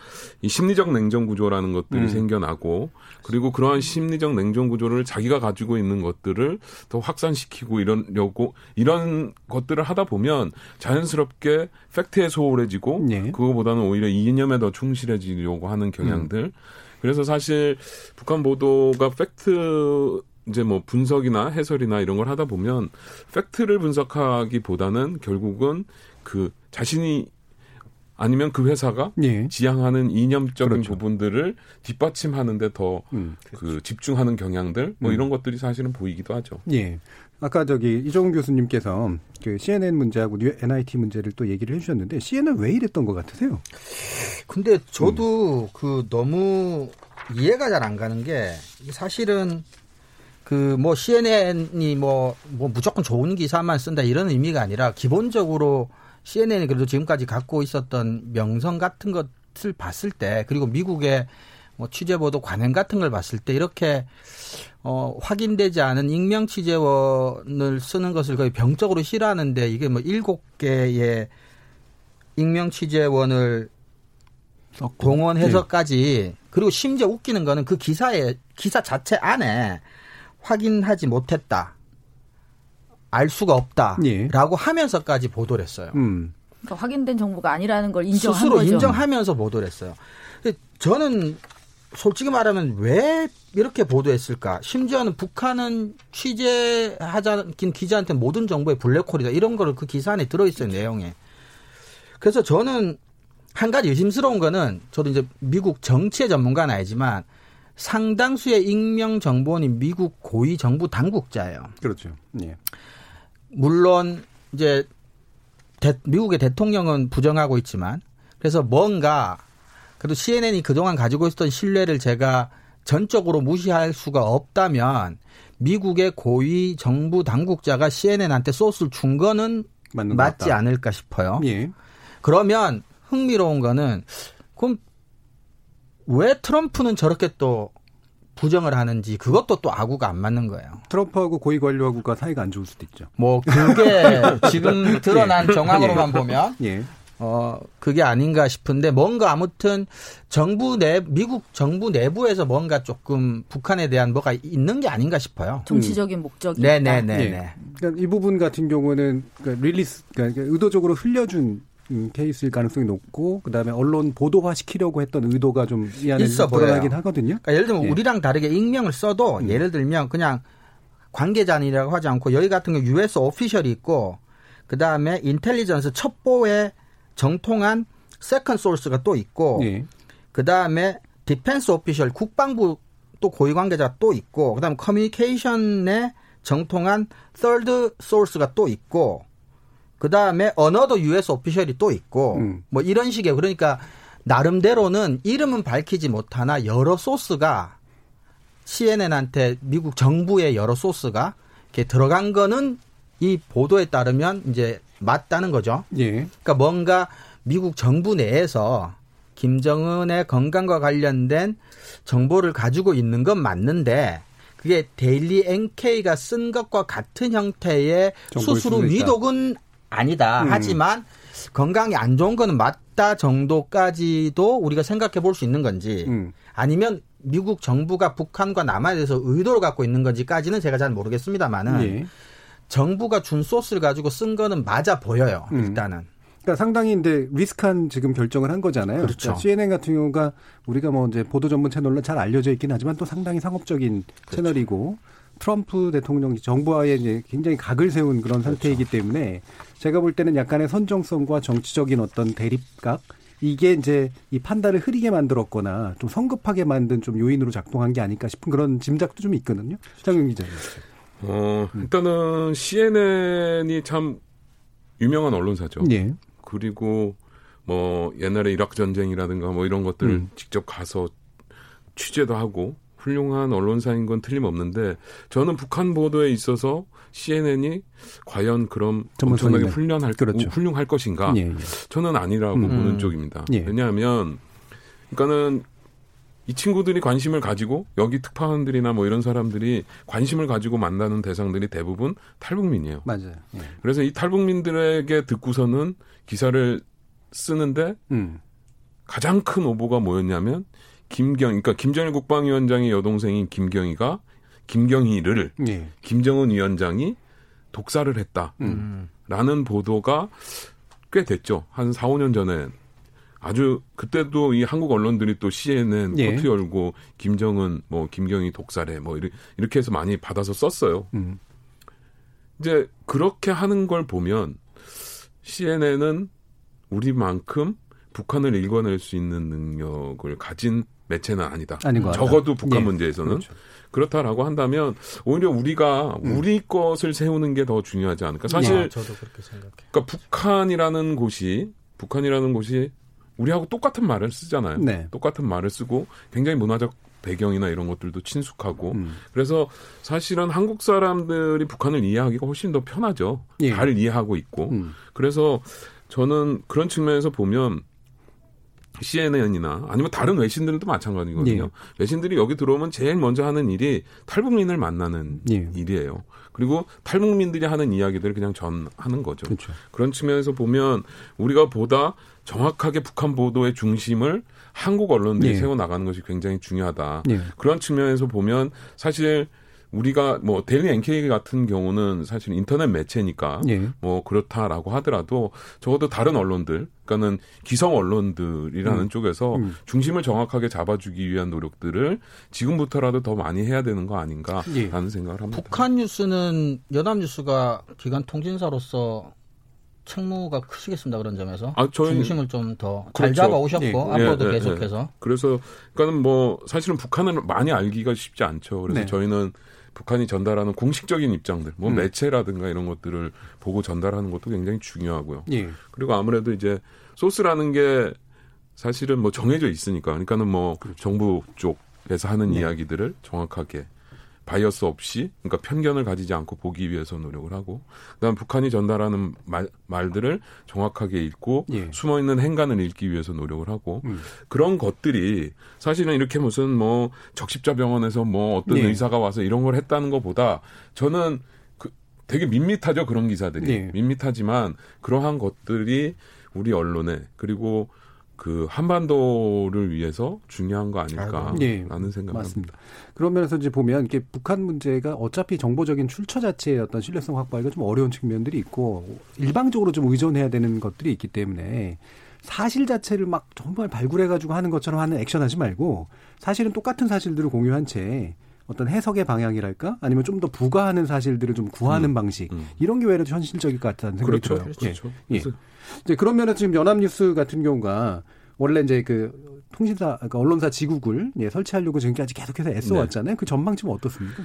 이 심리적 냉정 구조라는 것들이 음. 생겨나고 그리고 그러한 심리적 냉정 구조를 자기가 가지고 있는 것들을 더 확산시키고 이러려고 이런 것들을 하다 보면 자연스럽게 팩트에 소홀해지고 네. 그거보다는 오히려 이념에 더 충실해지려고 하는 경향들. 음. 그래서 사실 북한 보도가 팩트 이제 뭐 분석이나 해설이나 이런 걸 하다 보면 팩트를 분석하기보다는 결국은 그 자신이 아니면 그 회사가 예. 지향하는 이념적인 그렇죠. 부분들을 뒷받침하는데 더그 음, 그렇죠. 집중하는 경향들 뭐 음. 이런 것들이 사실은 보이기도 하죠. 예. 아까 저기 이종훈 교수님께서 그 CNN 문제하고 NIT 문제를 또 얘기를 해주셨는데 CNN 왜 이랬던 것 같으세요? 근데 저도 음. 그 너무 이해가 잘 안 가는 게 사실은 그 뭐 CNN이 뭐, 뭐 무조건 좋은 기사만 쓴다 이런 의미가 아니라 기본적으로 CNN이 그래도 지금까지 갖고 있었던 명성 같은 것을 봤을 때 그리고 미국의 뭐 취재 보도 관행 같은 걸 봤을 때 이렇게 어 확인되지 않은 익명 취재원을 쓰는 것을 거의 병적으로 싫어하는데 이게 뭐 일곱 개의 익명 취재원을 동원해서까지 네. 그리고 심지어 웃기는 거는 그 기사에 기사 자체 안에 확인하지 못했다. 알 수가 없다라고 예. 하면서까지 보도를 했어요. 음. 그러니까 확인된 정보가 아니라는 걸 인정한 스스로 거죠. 인정하면서 보도를 했어요. 저는 솔직히 말하면 왜 이렇게 보도했을까? 심지어는 북한은 취재하자 긴 기자한테 모든 정보의 블랙홀이다 이런 거를 그 기사 안에 들어있어요 내용에. 그래서 저는 한 가지 의심스러운 거는 저도 이제 미국 정치의 전문가는 아니지만 상당수의 익명 정보원이 미국 고위 정부 당국자예요. 그렇죠. 예. 물론 이제 대, 미국의 대통령은 부정하고 있지만 그래서 뭔가 그래도 CNN이 그동안 가지고 있었던 신뢰를 제가 전적으로 무시할 수가 없다면 미국의 고위 정부 당국자가 CNN한테 소스를 준 거는 맞지 않을까 싶어요. 예. 그러면 흥미로운 거는 그럼 왜 트럼프는 저렇게 또 부정을 하는지 그것도 또 아구가 안 맞는 거예요. 트럼프하고 고위 관료하고가 사이가 안 좋을 수도 있죠. 뭐 그게 지금 드러난 예. 정황으로만 보면 예. 어, 그게 아닌가 싶은데 뭔가 아무튼 정부 내, 미국 정부 내부에서 뭔가 조금 북한에 대한 뭐가 있는 게 아닌가 싶어요. 정치적인 음. 목적이. 네네네. 네. 네. 그러니까 이 부분 같은 경우는 그러니까 release, 그러니까 의도적으로 흘려준 음, 케이스일 가능성이 높고 그다음에 언론 보도화 시키려고 했던 의도가 좀 이 안에 드러나긴 하거든요. 그러니까 예를 들면 예. 우리랑 다르게 익명을 써도 음. 예를 들면 그냥 관계자이라고 하지 않고 여기 같은 경우 US 오피셜이 있고 그다음에 intelligence 첩보에 정통한 second source가 또 있고 예. 그다음에 defense official 국방부 또 고위 관계자 또 있고 그다음에 커뮤니케이션에 정통한 third source가 또 있고 그 다음에 언어도 US 오피셜이 또 있고 음. 뭐 이런 식의 그러니까 나름대로는 이름은 밝히지 못하나 여러 소스가 CNN한테 미국 정부의 여러 소스가 이렇게 들어간 거는 이 보도에 따르면 이제 맞다는 거죠. 예. 그러니까 뭔가 미국 정부 내에서 김정은의 건강과 관련된 정보를 가지고 있는 건 맞는데 그게 데일리 NK가 쓴 것과 같은 형태의 수수로 위독은 아니다. 음. 하지만 건강이 안 좋은 거는 맞다 정도까지도 우리가 생각해 볼 수 있는 건지 음. 아니면 미국 정부가 북한과 남한에 대해서 의도를 갖고 있는 건지까지는 제가 잘 모르겠습니다만은 예. 정부가 준 소스를 가지고 쓴 거는 맞아 보여요. 음. 일단은. 그러니까 상당히 이제 리스크한 지금 결정을 한 거잖아요. 그렇죠. 그러니까 CNN 같은 경우가 우리가 뭐 이제 보도 전문 채널로 잘 알려져 있긴 하지만 또 상당히 상업적인 그렇죠. 채널이고 트럼프 대통령 정부와의 이제 굉장히 각을 세운 그런 그렇죠. 상태이기 때문에 제가 볼 때는 약간의 선정성과 정치적인 어떤 대립각 이게 이제 이 판단을 흐리게 만들었거나 좀 성급하게 만든 좀 요인으로 작동한 게 아닐까 싶은 그런 짐작도 좀 있거든요. 장영 기자님. 어, 일단은 CNN이 참 유명한 언론사죠. 예. 그리고 뭐 옛날에 이라크 전쟁이라든가 뭐 이런 것들 을 음. 직접 가서 취재도 하고 훌륭한 언론사인 건 틀림없는데 저는 북한 보도에 있어서 CNN이 과연 그럼 엄청나게 훈련할 그렇죠. 훌륭할 것인가? 예, 예. 저는 아니라고 음. 보는 쪽입니다. 예. 왜냐하면 그러니까는 이 친구들이 관심을 가지고 여기 특파원들이나 뭐 이런 사람들이 관심을 가지고 만나는 대상들이 대부분 탈북민이에요. 맞아요. 예. 그래서 이 탈북민들에게 듣고서는 기사를 쓰는데 음. 가장 큰 오보가 뭐였냐면 김경, 그러니까 김정일 국방위원장의 여동생인 김경희가 김경희를 예. 김정은 위원장이 독살을 했다. 음. 라는 보도가 꽤 됐죠. 한 4, 5년 전에 아주 그때도 이 한국 언론들이 또 CNN 예. 코트 열고 김정은 뭐 김경희 독살해 뭐 이렇게 해서 많이 받아서 썼어요. 음. 이제 그렇게 하는 걸 보면 CNN은 우리만큼 북한을 읽어낼 수 있는 능력을 가진 매체는 아니다. 적어도 북한 예. 문제에서는 그렇죠. 그렇다라고 한다면 오히려 우리가 음. 우리 것을 세우는 게 더 중요하지 않을까. 사실 네. 저도 그렇게 생각해요. 그러니까 북한이라는 곳이 북한이라는 곳이 우리하고 똑같은 말을 쓰잖아요. 네. 똑같은 말을 쓰고 굉장히 문화적 배경이나 이런 것들도 친숙하고 음. 그래서 사실은 한국 사람들이 북한을 이해하기가 훨씬 더 편하죠. 예. 잘 이해하고 있고 음. 그래서 저는 그런 측면에서 보면 CNN이나 아니면 다른 외신들도 마찬가지거든요. 예. 외신들이 여기 들어오면 제일 먼저 하는 일이 탈북민을 만나는 예. 일이에요. 그리고 탈북민들이 하는 이야기들을 그냥 전하는 거죠. 그렇죠. 그런 측면에서 보면 우리가 보다 정확하게 북한 보도의 중심을 한국 언론들이 예. 세워 나가는 것이 굉장히 중요하다. 예. 그런 측면에서 보면 사실 우리가 뭐 데일리 NK 같은 경우는 사실 인터넷 매체니까 예. 뭐 그렇다라고 하더라도 적어도 다른 언론들 그러니까는 기성 언론들이라는 음. 쪽에서 음. 중심을 정확하게 잡아주기 위한 노력들을 지금부터라도 더 많이 해야 되는 거 아닌가라는 예. 생각을 합니다. 북한 뉴스는 연합뉴스가 기관 통신사로서 책무가 크시겠습니다 그런 점에서 아, 저희, 중심을 좀 더잘 그렇죠. 잡아 오셨고 예, 앞으로도 예, 예, 계속해서 예. 그래서 그러니까는 뭐 사실은 북한을 많이 알기가 쉽지 않죠. 그래서 네. 저희는 북한이 전달하는 공식적인 입장들, 뭐 음. 매체라든가 이런 것들을 보고 전달하는 것도 굉장히 중요하고요. 예. 그리고 아무래도 이제 소스라는 게 사실은 뭐 정해져 있으니까, 그러니까는 뭐 그렇죠. 정부 쪽에서 하는 네. 이야기들을 정확하게 bias 없이 그러니까 편견을 가지지 않고 보기 위해서 노력을 하고 그다음 북한이 전달하는 말, 말들을 정확하게 읽고 예. 숨어 있는 행간을 읽기 위해서 노력을 하고 음. 그런 것들이 사실은 이렇게 무슨 뭐 적십자 병원에서 뭐 어떤 예. 의사가 와서 이런 걸 했다는 것보다 저는 그 되게 밋밋하죠 그런 기사들이 예. 밋밋하지만 그러한 것들이 우리 언론에 그리고 그 한반도를 위해서 중요한 거 아닐까라는 네. 생각이 맞습니다. 그런 면에서 이제 보면 이게 북한 문제가 어차피 정보적인 출처 자체의 어떤 신뢰성 확보하기가 좀 어려운 측면들이 있고 일방적으로 좀 의존해야 되는 것들이 있기 때문에 사실 자체를 막 정말 발굴해가지고 하는 것처럼 하는 액션하지 말고 사실은 똑같은 사실들을 공유한 채 어떤 해석의 방향이랄까 아니면 좀 더 부과하는 사실들을 좀 구하는 음, 방식 음. 이런 게 외래도 현실적일 것 같다는 생각이 그렇죠, 들어요. 그렇죠. 예. 예. 이제 그런 면에서 지금 연합뉴스 같은 경우가 원래 이제 그 통신사 그러니까 언론사 지국을 예, 설치하려고 지금까지 계속해서 애써왔잖아요. 네. 그 전망 지금 어떻습니까?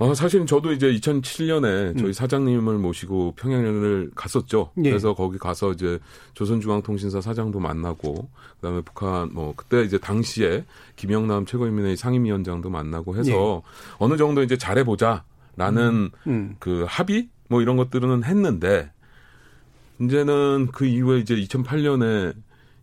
어, 사실은 저도 이제 2007년에 저희 음. 사장님을 모시고 평양을 갔었죠. 예. 그래서 거기 가서 이제 조선중앙통신사 사장도 만나고 그다음에 북한 뭐 그때 이제 당시에 김영남 최고인민회의 상임위원장도 만나고 해서 예. 어느 정도 이제 잘해 보자라는 음. 음. 그 합의 뭐 이런 것들은 했는데 이제는 그 이후에 이제 2008년에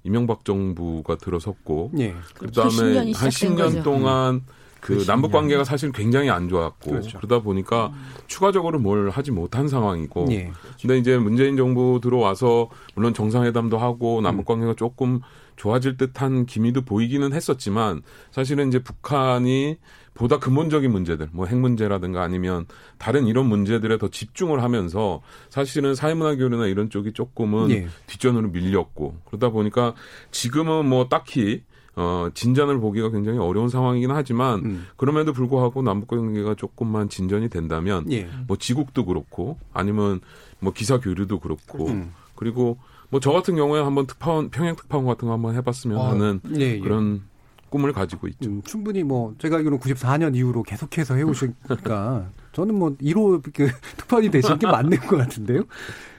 이명박 정부가 들어섰고 예. 그다음에 한 10년 동안 음. 그 남북 관계가 사실 굉장히 안 좋았고 그렇죠. 그러다 보니까 음. 추가적으로 뭘 하지 못한 상황이고 예. 근데 이제 문재인 정부 들어와서 물론 정상회담도 하고 남북 관계가 조금 좋아질 듯한 기미도 보이기는 했었지만 사실은 이제 북한이 보다 근본적인 문제들, 뭐 핵 문제라든가 아니면 다른 이런 문제들에 더 집중을 하면서 사실은 사회문화 교류나 이런 쪽이 조금은 예. 뒷전으로 밀렸고 그러다 보니까 지금은 뭐 딱히 어, 진전을 보기가 굉장히 어려운 상황이긴 하지만 음. 그럼에도 불구하고 남북 관계가 조금만 진전이 된다면 예. 뭐 지국도 그렇고 아니면 뭐 기사 교류도 그렇고 음. 그리고 뭐 저 같은 경우에 한번 특파원 평양 특파원 같은 거 한번 해봤으면 어. 하는 예, 예. 그런 꿈을 가지고 있죠. 음, 충분히 뭐 제가 알기로는 94년 이후로 계속해서 해오시니까 저는 뭐 1호 그 특파원이 되신 게 맞는 것 같은데요.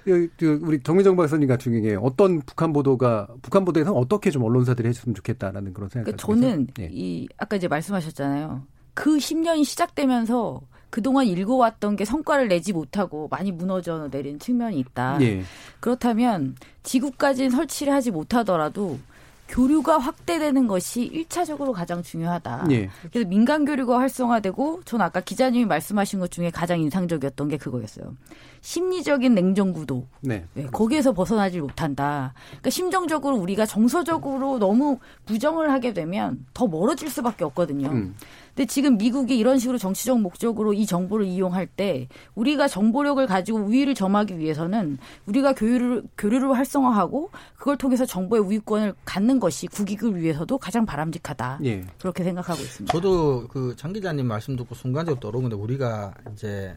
그, 그 우리 정미정 박사님 같은 경우에 어떤 북한 보도가 북한 보도에서 어떻게 좀 언론사들이 해줬으면 좋겠다라는 그런 생각. 그러니까 저는 네. 이 아까 이제 말씀하셨잖아요. 그 10년이 시작되면서 그동안 읽어왔던 게 성과를 내지 못하고 많이 무너져 내린 측면이 있다. 예. 그렇다면 지구까지는 설치를 하지 못하더라도 교류가 확대되는 것이 1차적으로 가장 중요하다. 예. 그래서 민간 교류가 활성화되고 전 아까 기자님이 말씀하신 것 중에 가장 인상적이었던 게 그거였어요. 심리적인 냉정 구도. 네. 네, 거기에서 벗어나지 못한다. 그러니까 심정적으로 우리가 정서적으로 너무 부정을 하게 되면 더 멀어질 수밖에 없거든요. 음. 근데 지금 미국이 이런 식으로 정치적 목적으로 이 정보를 이용할 때 우리가 정보력을 가지고 우위를 점하기 위해서는 우리가 교류를 교류를 활성화하고 그걸 통해서 정보의 우위권을 갖는 것이 국익을 위해서도 가장 바람직하다. 예. 그렇게 생각하고 있습니다. 저도 그 장 기자님 말씀 듣고 순간적으로 떠오르는데 우리가 이제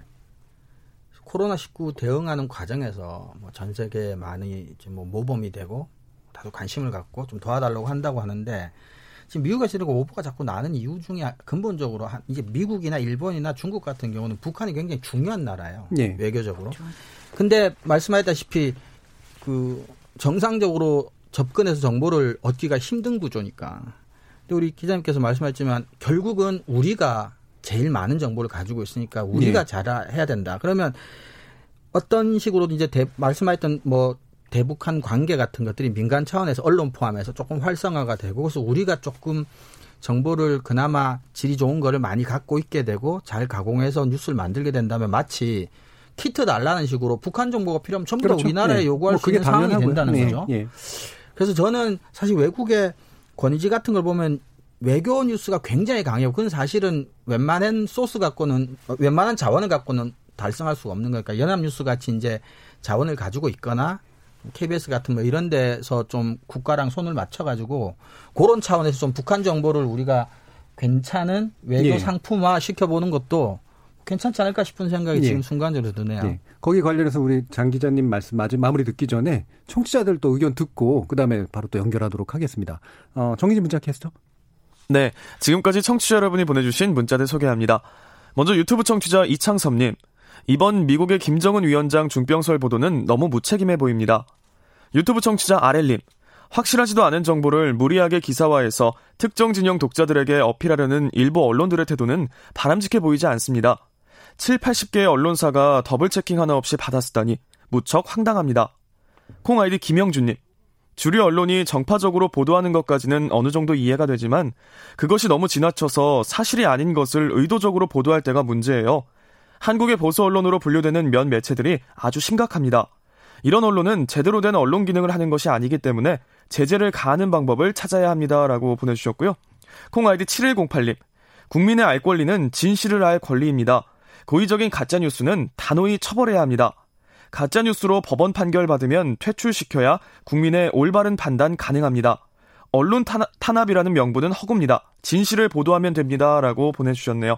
코로나 19 대응하는 과정에서 뭐 전 세계 많이 이제 뭐 모범이 되고 다소 관심을 갖고 좀 도와달라고 한다고 하는데 지금 미국에서 이런 오보가 자꾸 나는 이유 중에 근본적으로 한, 이제 미국이나 일본이나 중국 같은 경우는 북한이 굉장히 중요한 나라예요. 네. 외교적으로. 그렇죠. 근데 말씀하셨다시피 그 정상적으로 접근해서 정보를 얻기가 힘든 구조니까. 근데 우리 기자님께서 말씀하셨지만 결국은 우리가 제일 많은 정보를 가지고 있으니까 우리가 네. 잘해야 된다. 그러면 어떤 식으로 이제 대, 말씀하셨던 뭐 대북한 관계 같은 것들이 민간 차원에서 언론 포함해서 조금 활성화가 되고 그래서 우리가 조금 정보를 그나마 질이 좋은 거를 많이 갖고 있게 되고 잘 가공해서 뉴스를 만들게 된다면 마치 키트 달라는 식으로 북한 정보가 필요하면 전부 다 그렇죠. 우리나라에 네. 요구할 뭐 수 있는 상황이 된다는 네. 거죠. 네. 그래서 저는 사실 외국의 권위지 같은 걸 보면 외교 뉴스가 굉장히 강해요. 그건 사실은 웬만한 소스 갖고는 웬만한 자원을 갖고는 달성할 수가 없는 거니까 연합뉴스 같이 이제 자원을 가지고 있거나 KBS 같은 뭐 이런 데서 좀 국가랑 손을 맞춰가지고 그런 차원에서 좀 북한 정보를 우리가 괜찮은 외교 예. 상품화 시켜보는 것도 괜찮지 않을까 싶은 생각이 예. 지금 순간적으로 드네요. 예. 거기 관련해서 우리 장 기자님 말씀 마지 마무리 듣기 전에 청취자들 또 의견 듣고 그다음에 바로 또 연결하도록 하겠습니다. 어, 정희진 문자 캐스터. 네, 지금까지 청취자 여러분이 보내주신 문자들 소개합니다. 먼저 유튜브 청취자 이창섭님. 이번 미국의 김정은 위원장 중병설 보도는 너무 무책임해 보입니다. 유튜브 청취자 아렐님. 확실하지도 않은 정보를 무리하게 기사화해서 특정 진영 독자들에게 어필하려는 일부 언론들의 태도는 바람직해 보이지 않습니다. 7, 80개의 언론사가 더블 체킹 하나 없이 받았다니 무척 황당합니다. 콩 아이디 김영준님. 주류 언론이 정파적으로 보도하는 것까지는 어느 정도 이해가 되지만 그것이 너무 지나쳐서 사실이 아닌 것을 의도적으로 보도할 때가 문제예요. 한국의 보수 언론으로 분류되는 면 매체들이 아주 심각합니다. 이런 언론은 제대로 된 언론 기능을 하는 것이 아니기 때문에 제재를 가하는 방법을 찾아야 합니다라고 보내주셨고요. 콩 아이디 7108님. 국민의 알 권리는 진실을 알 권리입니다. 고의적인 가짜뉴스는 단호히 처벌해야 합니다. 가짜뉴스로 법원 판결 받으면 퇴출시켜야 국민의 올바른 판단 가능합니다. 언론 탄압, 이라는 명분은 허구입니다. 진실을 보도하면 됩니다. 라고 보내주셨네요.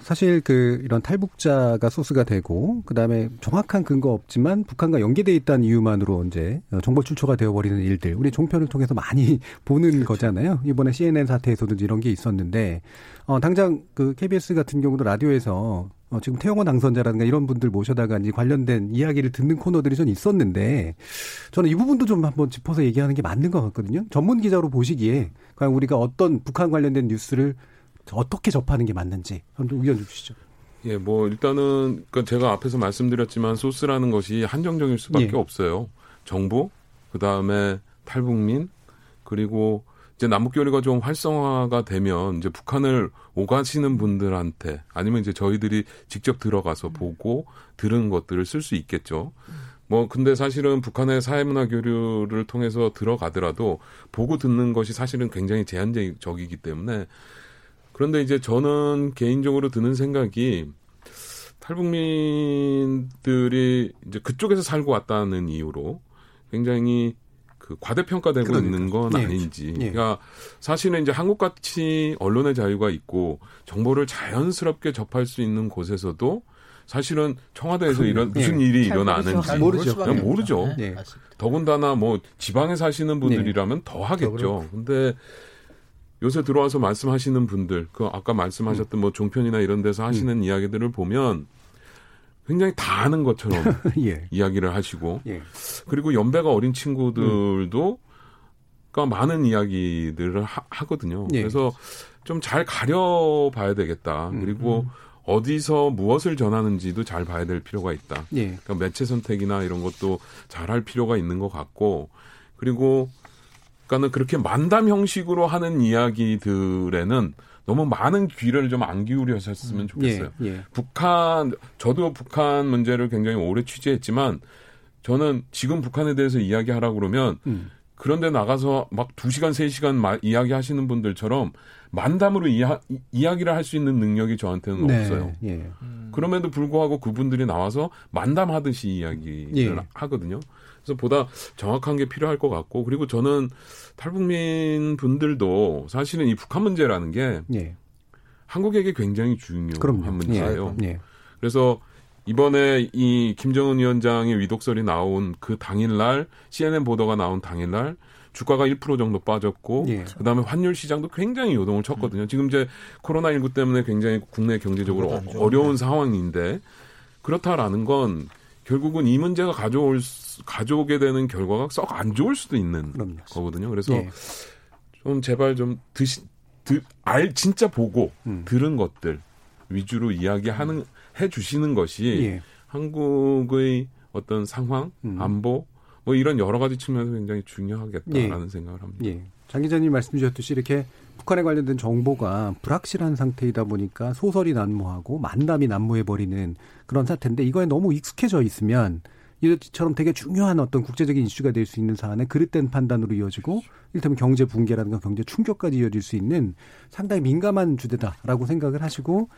사실 그 이런 탈북자가 소스가 되고 그다음에 정확한 근거 없지만 북한과 연계돼 있다는 이유만으로 이제 정보 출처가 되어 버리는 일들 우리 종편을 통해서 많이 보는 거잖아요. 이번에 CNN 사태에서도 이런 게 있었는데 어 당장 그 KBS 같은 경우도 라디오에서 어, 지금 태영원 당선자라든가 이런 분들 모셔다가 이제 관련된 이야기를 듣는 코너들이 좀 있었는데 저는 이 부분도 좀 한번 짚어서 얘기하는 게 맞는 것 같거든요. 전문 기자로 보시기에 과연 우리가 어떤 북한 관련된 뉴스를 어떻게 접하는 게 맞는지 좀 의견 주시죠. 예, 뭐 일단은 그 제가 앞에서 말씀드렸지만 소스라는 것이 한정적일 수밖에 예. 없어요. 정부, 그 다음에 탈북민, 그리고 이제 남북 교류가 좀 활성화가 되면 이제 북한을 오가시는 분들한테 아니면 이제 저희들이 직접 들어가서 보고 들은 것들을 쓸 수 있겠죠. 뭐 근데 사실은 북한의 사회문화 교류를 통해서 들어가더라도 보고 듣는 것이 사실은 굉장히 제한적이기 때문에 그런데 이제 저는 개인적으로 드는 생각이 탈북민들이 이제 그쪽에서 살고 왔다는 이유로 굉장히 그 과대평가되고 그러니까. 있는 건 예. 아닌지. 예. 그러니까 사실은 이제 한국 같이 언론의 자유가 있고 정보를 자연스럽게 접할 수 있는 곳에서도 사실은 청와대에서 이런 무슨 예. 일이 일어나는지 모르죠. 그냥 모르죠. 네. 더군다나 뭐 지방에 사시는 분들이라면 네. 더 하겠죠. 근데 요새 들어와서 말씀하시는 분들, 그 아까 말씀하셨던 뭐 종편이나 이런 데서 하시는 음. 이야기들을 보면 굉장히 다 아는 것처럼 예. 이야기를 하시고 예. 그리고 연배가 어린 친구들도 음. 많은 이야기들을 하, 거든요 예. 그래서 좀 잘 가려봐야 되겠다. 음. 그리고 음. 어디서 무엇을 전하는지도 잘 봐야 될 필요가 있다. 예. 그러니까 매체 선택이나 이런 것도 잘 할 필요가 있는 것 같고 그리고 그러니까는 그렇게 만담 형식으로 하는 이야기들에는 너무 많은 귀를 좀 안 기울여셨으면 음. 좋겠어요. 예, 예. 북한 저도 북한 문제를 굉장히 오래 취재했지만 저는 지금 북한에 대해서 이야기하라 그러면 음. 그런데 나가서 막 2시간, 3시간 이야기 하시는 분들처럼 만담으로 이야, 이야기를 할 수 있는 능력이 저한테는 네, 없어요. 예. 음. 그럼에도 불구하고 그분들이 나와서 만담하듯이 이야기를 예. 하거든요. 그래서 보다 정확한 게 필요할 것 같고 그리고 저는 탈북민 분들도 사실은 이 북한 문제라는 게 예. 한국에게 굉장히 중요한 그럼요. 문제예요. 예. 예. 그래서 이번에 이 김정은 위원장의 위독설이 나온 그 당일날 CNN 보도가 나온 당일날 주가가 1% 정도 빠졌고 예. 그다음에 환율 시장도 굉장히 요동을 쳤거든요. 음. 지금 이제 코로나 19 때문에 굉장히 국내 경제적으로 어려운 상황인데 그렇다라는 건 결국은 이 문제가 가져올 가져오게 되는 결과가 썩 안 좋을 수도 있는 그럼요. 거거든요. 그래서 예. 좀 제발 좀 드시 드, 알 진짜 보고 음. 들은 것들 위주로 이야기하는 해 주시는 것이 예. 한국의 어떤 상황, 음. 안보 뭐 이런 여러 가지 측면에서 굉장히 중요하겠다라는 예. 생각을 합니다. 예. 장 기자님 말씀 주셨듯이 이렇게 북한에 관련된 정보가 불확실한 상태이다 보니까 소설이 난무하고 만담이 난무해 버리는 그런 사태인데 이거에 너무 익숙해져 있으면 이처럼 되게 중요한 어떤 국제적인 이슈가 될 수 있는 사안에 그릇된 판단으로 이어지고 이를테면 경제 붕괴라든가 경제 충격까지 이어질 수 있는 상당히 민감한 주제다라고 생각을 하시고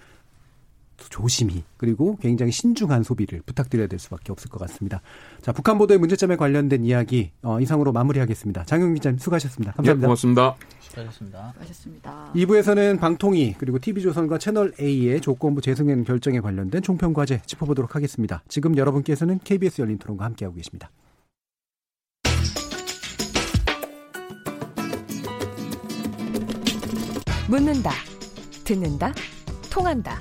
조심히 그리고 굉장히 신중한 소비를 부탁드려야 될 수밖에 없을 것 같습니다. 자, 북한 보도의 문제점에 관련된 이야기 어, 이상으로 마무리하겠습니다. 장영 기자님 수고하셨습니다. 감사합니다. 네, 고맙습니다. 수고하셨습니다. 수고하셨습니다. 2부에서는 방통위 그리고 TV조선과 채널 A의 조건부 재승인 결정에 관련된 총평 과제 짚어보도록 하겠습니다. 지금 여러분께서는 KBS 열린 토론과 함께하고 계십니다. 묻는다, 듣는다, 통한다.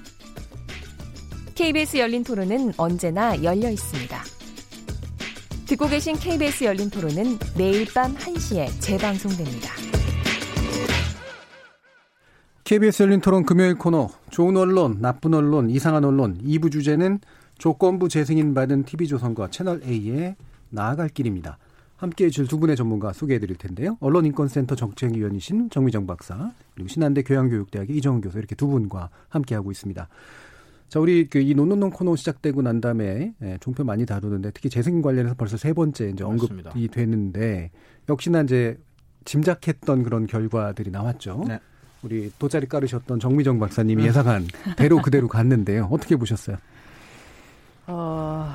KBS 열린 토론은 언제나 열려 있습니다. 듣고 계신 KBS 열린 토론은 매일 밤 1시에 재방송됩니다. KBS 열린 토론 금요일 코너 좋은 언론, 나쁜 언론, 이상한 언론 2부 주제는 조건부 재승인 받은 TV조선과 채널A의 나아갈 길입니다. 함께해 줄 두 분의 전문가 소개해 드릴 텐데요. 언론인권센터 정책위원이신 정미정 박사, 그리고 신한대 교양교육대학의 이정훈 교수 이렇게 두 분과 함께하고 있습니다. 자, 우리 그 이 논논논 코너 시작되고 난 다음에 예, 종편 많이 다루는데 특히 재승인 관련해서 벌써 세 번째 이제 언급이 맞습니다. 되는데 역시나 이제 짐작했던 그런 결과들이 나왔죠. 네. 우리 돗자리 깔으셨던 정미정 박사님이 네. 예상한 대로 그대로 갔는데요. 어떻게 보셨어요? 어...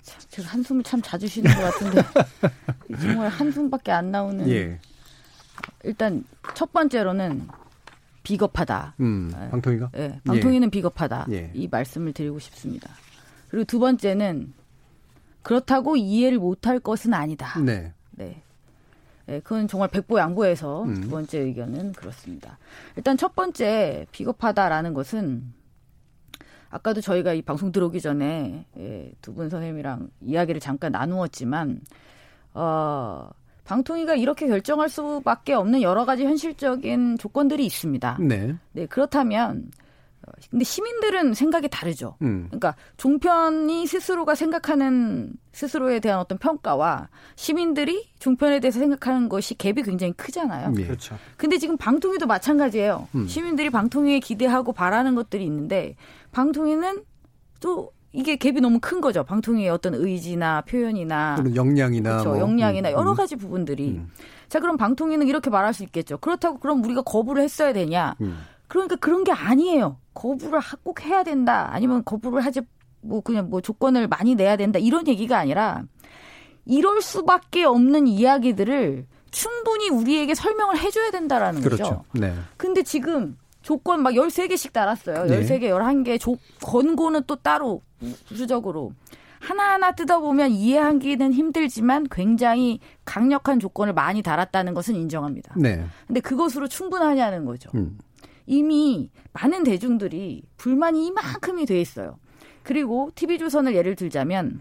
참, 제가 한숨을 참 자주 쉬는 것 같은데 정말 한숨밖에 안 나오는. 예. 일단 첫 번째로는 비겁하다. 음, 네. 방통위가? 네, 방통위는 예. 비겁하다. 예. 이 말씀을 드리고 싶습니다. 그리고 두 번째는 그렇다고 이해를 못할 것은 아니다. 네. 네. 네, 그건 정말 백보 양보해서 음. 두 번째 의견은 그렇습니다. 일단 첫 번째 비겁하다라는 것은 아까도 저희가 이 방송 들어오기 전에 예, 두분 선생님이랑 이야기를 잠깐 나누었지만 어 방통위가 이렇게 결정할 수밖에 없는 여러 가지 현실적인 조건들이 있습니다. 네. 네 그렇다면 어, 근데 시민들은 생각이 다르죠. 음. 그러니까 종편이 스스로가 생각하는 스스로에 대한 어떤 평가와 시민들이 종편에 대해서 생각하는 것이 갭이 굉장히 크잖아요. 네. 그렇죠. 근데 지금 방통위도 마찬가지예요. 음. 시민들이 방통위에 기대하고 바라는 것들이 있는데 방통위는 또 이게 갭이 너무 큰 거죠. 방통위의 어떤 의지나 표현이나 역량이나 그렇죠. 뭐. 역량이나 음. 여러 음. 가지 부분들이 음. 자 그럼 방통위는 이렇게 말할 수 있겠죠. 그렇다고 그럼 우리가 거부를 했어야 되냐? 음. 그러니까 그런 게 아니에요. 거부를 꼭 해야 된다. 아니면 거부를 하지 뭐 그냥 뭐 조건을 많이 내야 된다. 이런 얘기가 아니라 이럴 수밖에 없는 이야기들을 충분히 우리에게 설명을 해줘야 된다라는 그렇죠. 거죠. 네. 근데 지금 조건 막 13개씩 달았어요. 네. 13개, 11개. 조, 권고는 또 따로 부수적으로. 하나하나 뜯어보면 이해하기는 힘들지만 굉장히 강력한 조건을 많이 달았다는 것은 인정합니다. 네. 근데 그것으로 충분하냐는 거죠. 음. 이미 많은 대중들이 불만이 이만큼이 돼 있어요. 그리고 TV조선을 예를 들자면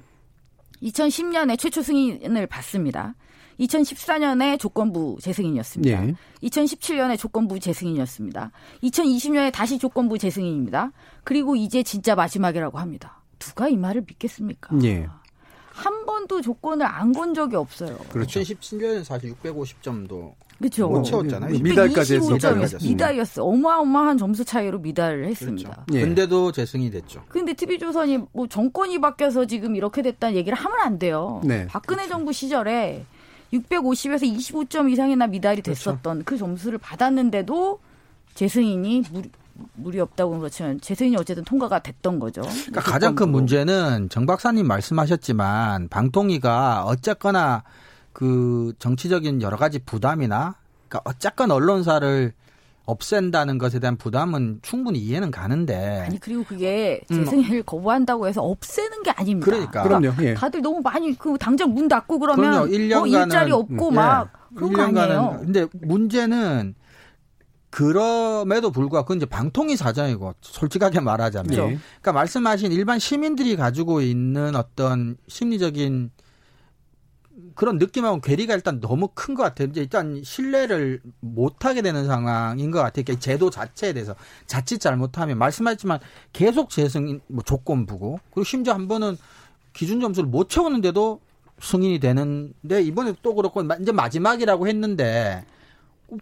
2010년에 최초 승인을 받습니다. 2014년에 조건부 재승인이었습니다. 예. 2017년에 조건부 재승인이었습니다. 2020년에 다시 조건부 재승인입니다. 그리고 이제 진짜 마지막이라고 합니다. 누가 이 말을 믿겠습니까? 예. 한 번도 조건을 안 건 적이 없어요. 그렇죠. 2017년에 사실 650점도 그렇죠. 못 채웠잖아요. 미달까지 했었죠. 미달이었어. 어마어마한 점수 차이로 미달을 했습니다. 그렇죠. 예. 근데도 재승이 됐죠. 근데 TV조선이 뭐 정권이 바뀌어서 지금 이렇게 됐다는 얘기를 하면 안 돼요. 네. 박근혜 정부 시절에 650에서 25점 이상이나 미달이 그렇죠. 됐었던 그렇죠. 그 점수를 받았는데도 재승인이 무리, 무리 없다고 그렇지만 재승인이 어쨌든 통과가 됐던 거죠. 그러니까 가장 큰 문제는 정 박사님 말씀하셨지만 방통위가 어쨌거나 그 정치적인 여러 가지 부담이나 그러니까 어쨌건 언론사를 없앤다는 것에 대한 부담은 충분히 이해는 가는데. 아니 그리고 그게 재승인을 음. 거부한다고 해서 없애는 게 아닙니다. 그러니까. 그럼요. 예. 다들 너무 많이 그 당장 문 닫고 그러면 뭐 일자리 없고 음, 막 예. 그런 거 아니에요. 근데 문제는 그럼에도 불구하고 그건 이제 방통위 사정이고 솔직하게 말하자면 예. 그러니까 말씀하신 일반 시민들이 가지고 있는 어떤 심리적인 그런 느낌하고 괴리가 일단 너무 큰 것 같아요. 이제 일단 신뢰를 못하게 되는 상황인 것 같아요. 그러니까 제도 자체에 대해서 자칫 잘못하면 말씀하셨지만 계속 재승인 뭐 조건부고 그리고 심지어 한 번은 기준 점수를 못 채우는데도 승인이 되는데 이번에 또 그렇고 이제 마지막이라고 했는데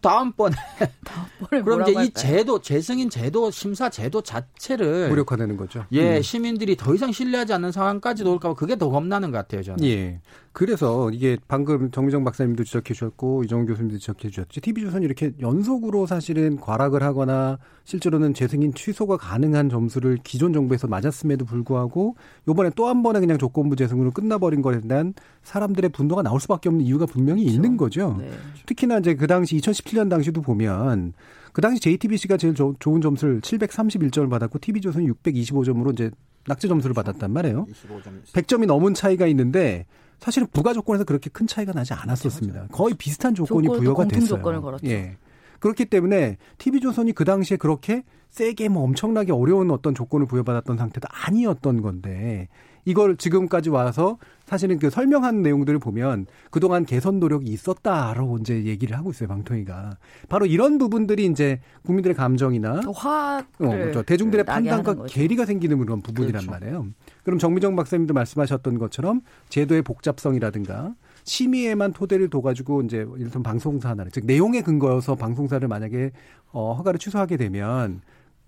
다음번에 그럼 이제 이 제도 재승인 제도 심사 제도 자체를 무력화되는 거죠. 예, 음. 시민들이 더 이상 신뢰하지 않는 상황까지 올까 봐 그게 더 겁나는 것 같아요, 저는. 예. 그래서 이게 방금 정미정 박사님도 지적해 주셨고 이정훈 교수님도 지적해 주셨죠. TV조선이 이렇게 연속으로 사실은 과락을 하거나 실제로는 재승인 취소가 가능한 점수를 기존 정부에서 맞았음에도 불구하고 요번에 또 한 번에 그냥 조건부 재승으로 끝나버린 것에 대한 사람들의 분노가 나올 수밖에 없는 이유가 분명히 그렇죠. 있는 거죠. 네. 특히나 이제 그 당시 2017년 당시도 보면 그 당시 JTBC가 제일 조, 좋은 점수를 731점을 받았고 TV조선이 625점으로 이제 낙제 점수를 받았단 말이에요. 25점. 100점이 넘은 차이가 있는데 사실은 부가 조건에서 그렇게 큰 차이가 나지 않았었습니다. 거의 비슷한 조건이 부여가 됐어요. 조건을 걸었죠. 예. 그렇기 때문에 TV조선이 그 당시에 그렇게 세게 뭐 엄청나게 어려운 어떤 조건을 부여받았던 상태도 아니었던 건데 이걸 지금까지 와서 사실은 그 설명한 내용들을 보면 그동안 개선 노력이 있었다라고 이제 얘기를 하고 있어요, 방통위가. 바로 이런 부분들이 이제 국민들의 감정이나 화 어, 그렇죠. 대중들의 판단과 괴리가 생기는 그런 부분이란 그렇죠. 말이에요. 그럼 정미정 박사님도 말씀하셨던 것처럼 제도의 복잡성이라든가 심의에만 토대를 둬가지고 이제 이를테면 방송사 하나를 즉 내용에 근거여서 방송사를 만약에 어 허가를 취소하게 되면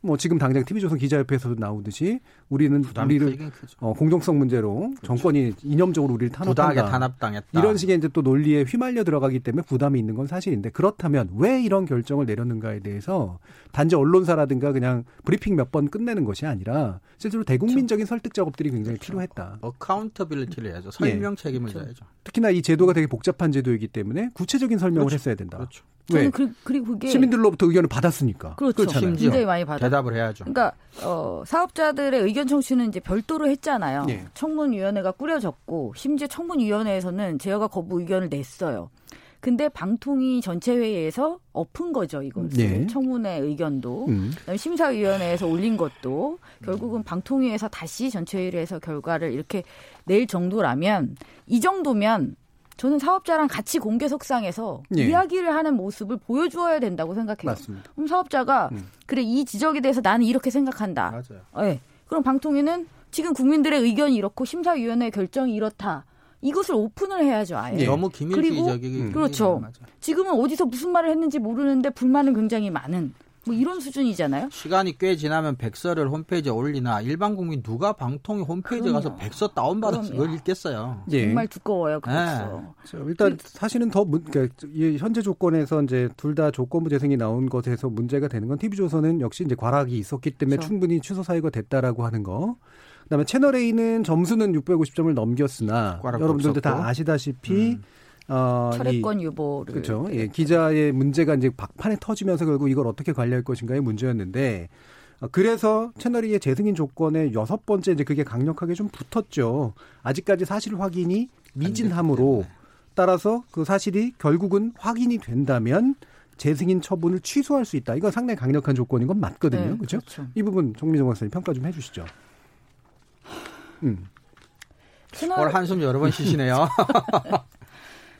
뭐 지금 당장 TV조선 기자협회에서도 나오듯이 우리는 우리를 어, 공정성 문제로 그렇죠. 정권이 이념적으로 우리를 탄압한다. 탄압당했다. 이런 식의 이제 또 논리에 휘말려 들어가기 때문에 부담이 있는 건 사실인데 그렇다면 왜 이런 결정을 내렸는가에 대해서 단지 언론사라든가 그냥 브리핑 몇 번 끝내는 것이 아니라 실제로 대국민적인 그렇죠. 설득 작업들이 굉장히 그렇죠. 필요했다. accountability를 해야죠. 설명 예. 책임을 그렇죠. 져야죠. 특히나 이 제도가 되게 복잡한 제도이기 때문에 구체적인 설명을 그렇죠. 했어야 된다. 저는 그, 그리고 그게 시민들로부터 의견을 받았으니까. 그렇죠. 심지어 굉장히 많이 받아. 대답을 해야죠. 그러니까 어, 사업자들의 의견 청취는 이제 별도로 했잖아요. 네. 청문위원회가 꾸려졌고 심지어 청문위원회에서는 제어가 거부 의견을 냈어요. 근데 방통위 전체 회의에서 엎은 거죠 이것을 네. 청문회 의견도 음. 심사위원회에서 올린 것도 결국은 방통위에서 다시 전체 회의를 해서 결과를 이렇게 낼 정도라면 이 정도면 저는 사업자랑 같이 공개 석상에서 예. 이야기를 하는 모습을 보여주어야 된다고 생각해요. 맞습니다. 그럼 사업자가 음. 그래 이 지적에 대해서 나는 이렇게 생각한다. 맞아요. 네. 그럼 방통위는 지금 국민들의 의견이 이렇고 심사위원회 결정이 이렇다. 이것을 오픈을 해야죠, 아예. 예. 너무 기밀주의적이기 음. 그렇죠. 지금은 어디서 무슨 말을 했는지 모르는데 불만은 굉장히 많은 뭐 이런 수준이잖아요. 시간이 꽤 지나면 백서를 홈페이지에 올리나 일반 국민 누가 방통위 홈페이지에 그럼요. 가서 백서 다운받아서 그걸 읽겠어요. 예. 정말 두꺼워요. 그렇죠. 네. 일단 사실은 더 그러니까 현재 조건에서 이제 둘 다 조건부 재생이 나온 것에서 문제가 되는 건 TV조선은 역시 이제 과락이 있었기 때문에 그렇죠. 충분히 취소 사유가 됐다라고 하는 거. 그다음에 채널 A는 점수는 650점을 넘겼으나 여러분들도 다 아시다시피 음. 어, 철회권 유보를 그렇죠. 예, 기자의 문제가 이제 박판에 터지면서 결국 이걸 어떻게 관리할 것인가의 문제였는데 어, 그래서 채널2의 재승인 조건에 여섯 번째 이제 그게 강력하게 좀 붙었죠. 아직까지 사실 확인이 미진함으로 따라서 그 사실이 결국은 확인이 된다면 재승인 처분을 취소할 수 있다. 이건 상당히 강력한 조건인 건 맞거든요. 네, 그렇죠? 그렇죠? 이 부분 정미정 박사님 평가 좀 해주시죠. 음. 채널... 한숨 여러 번 쉬시네요.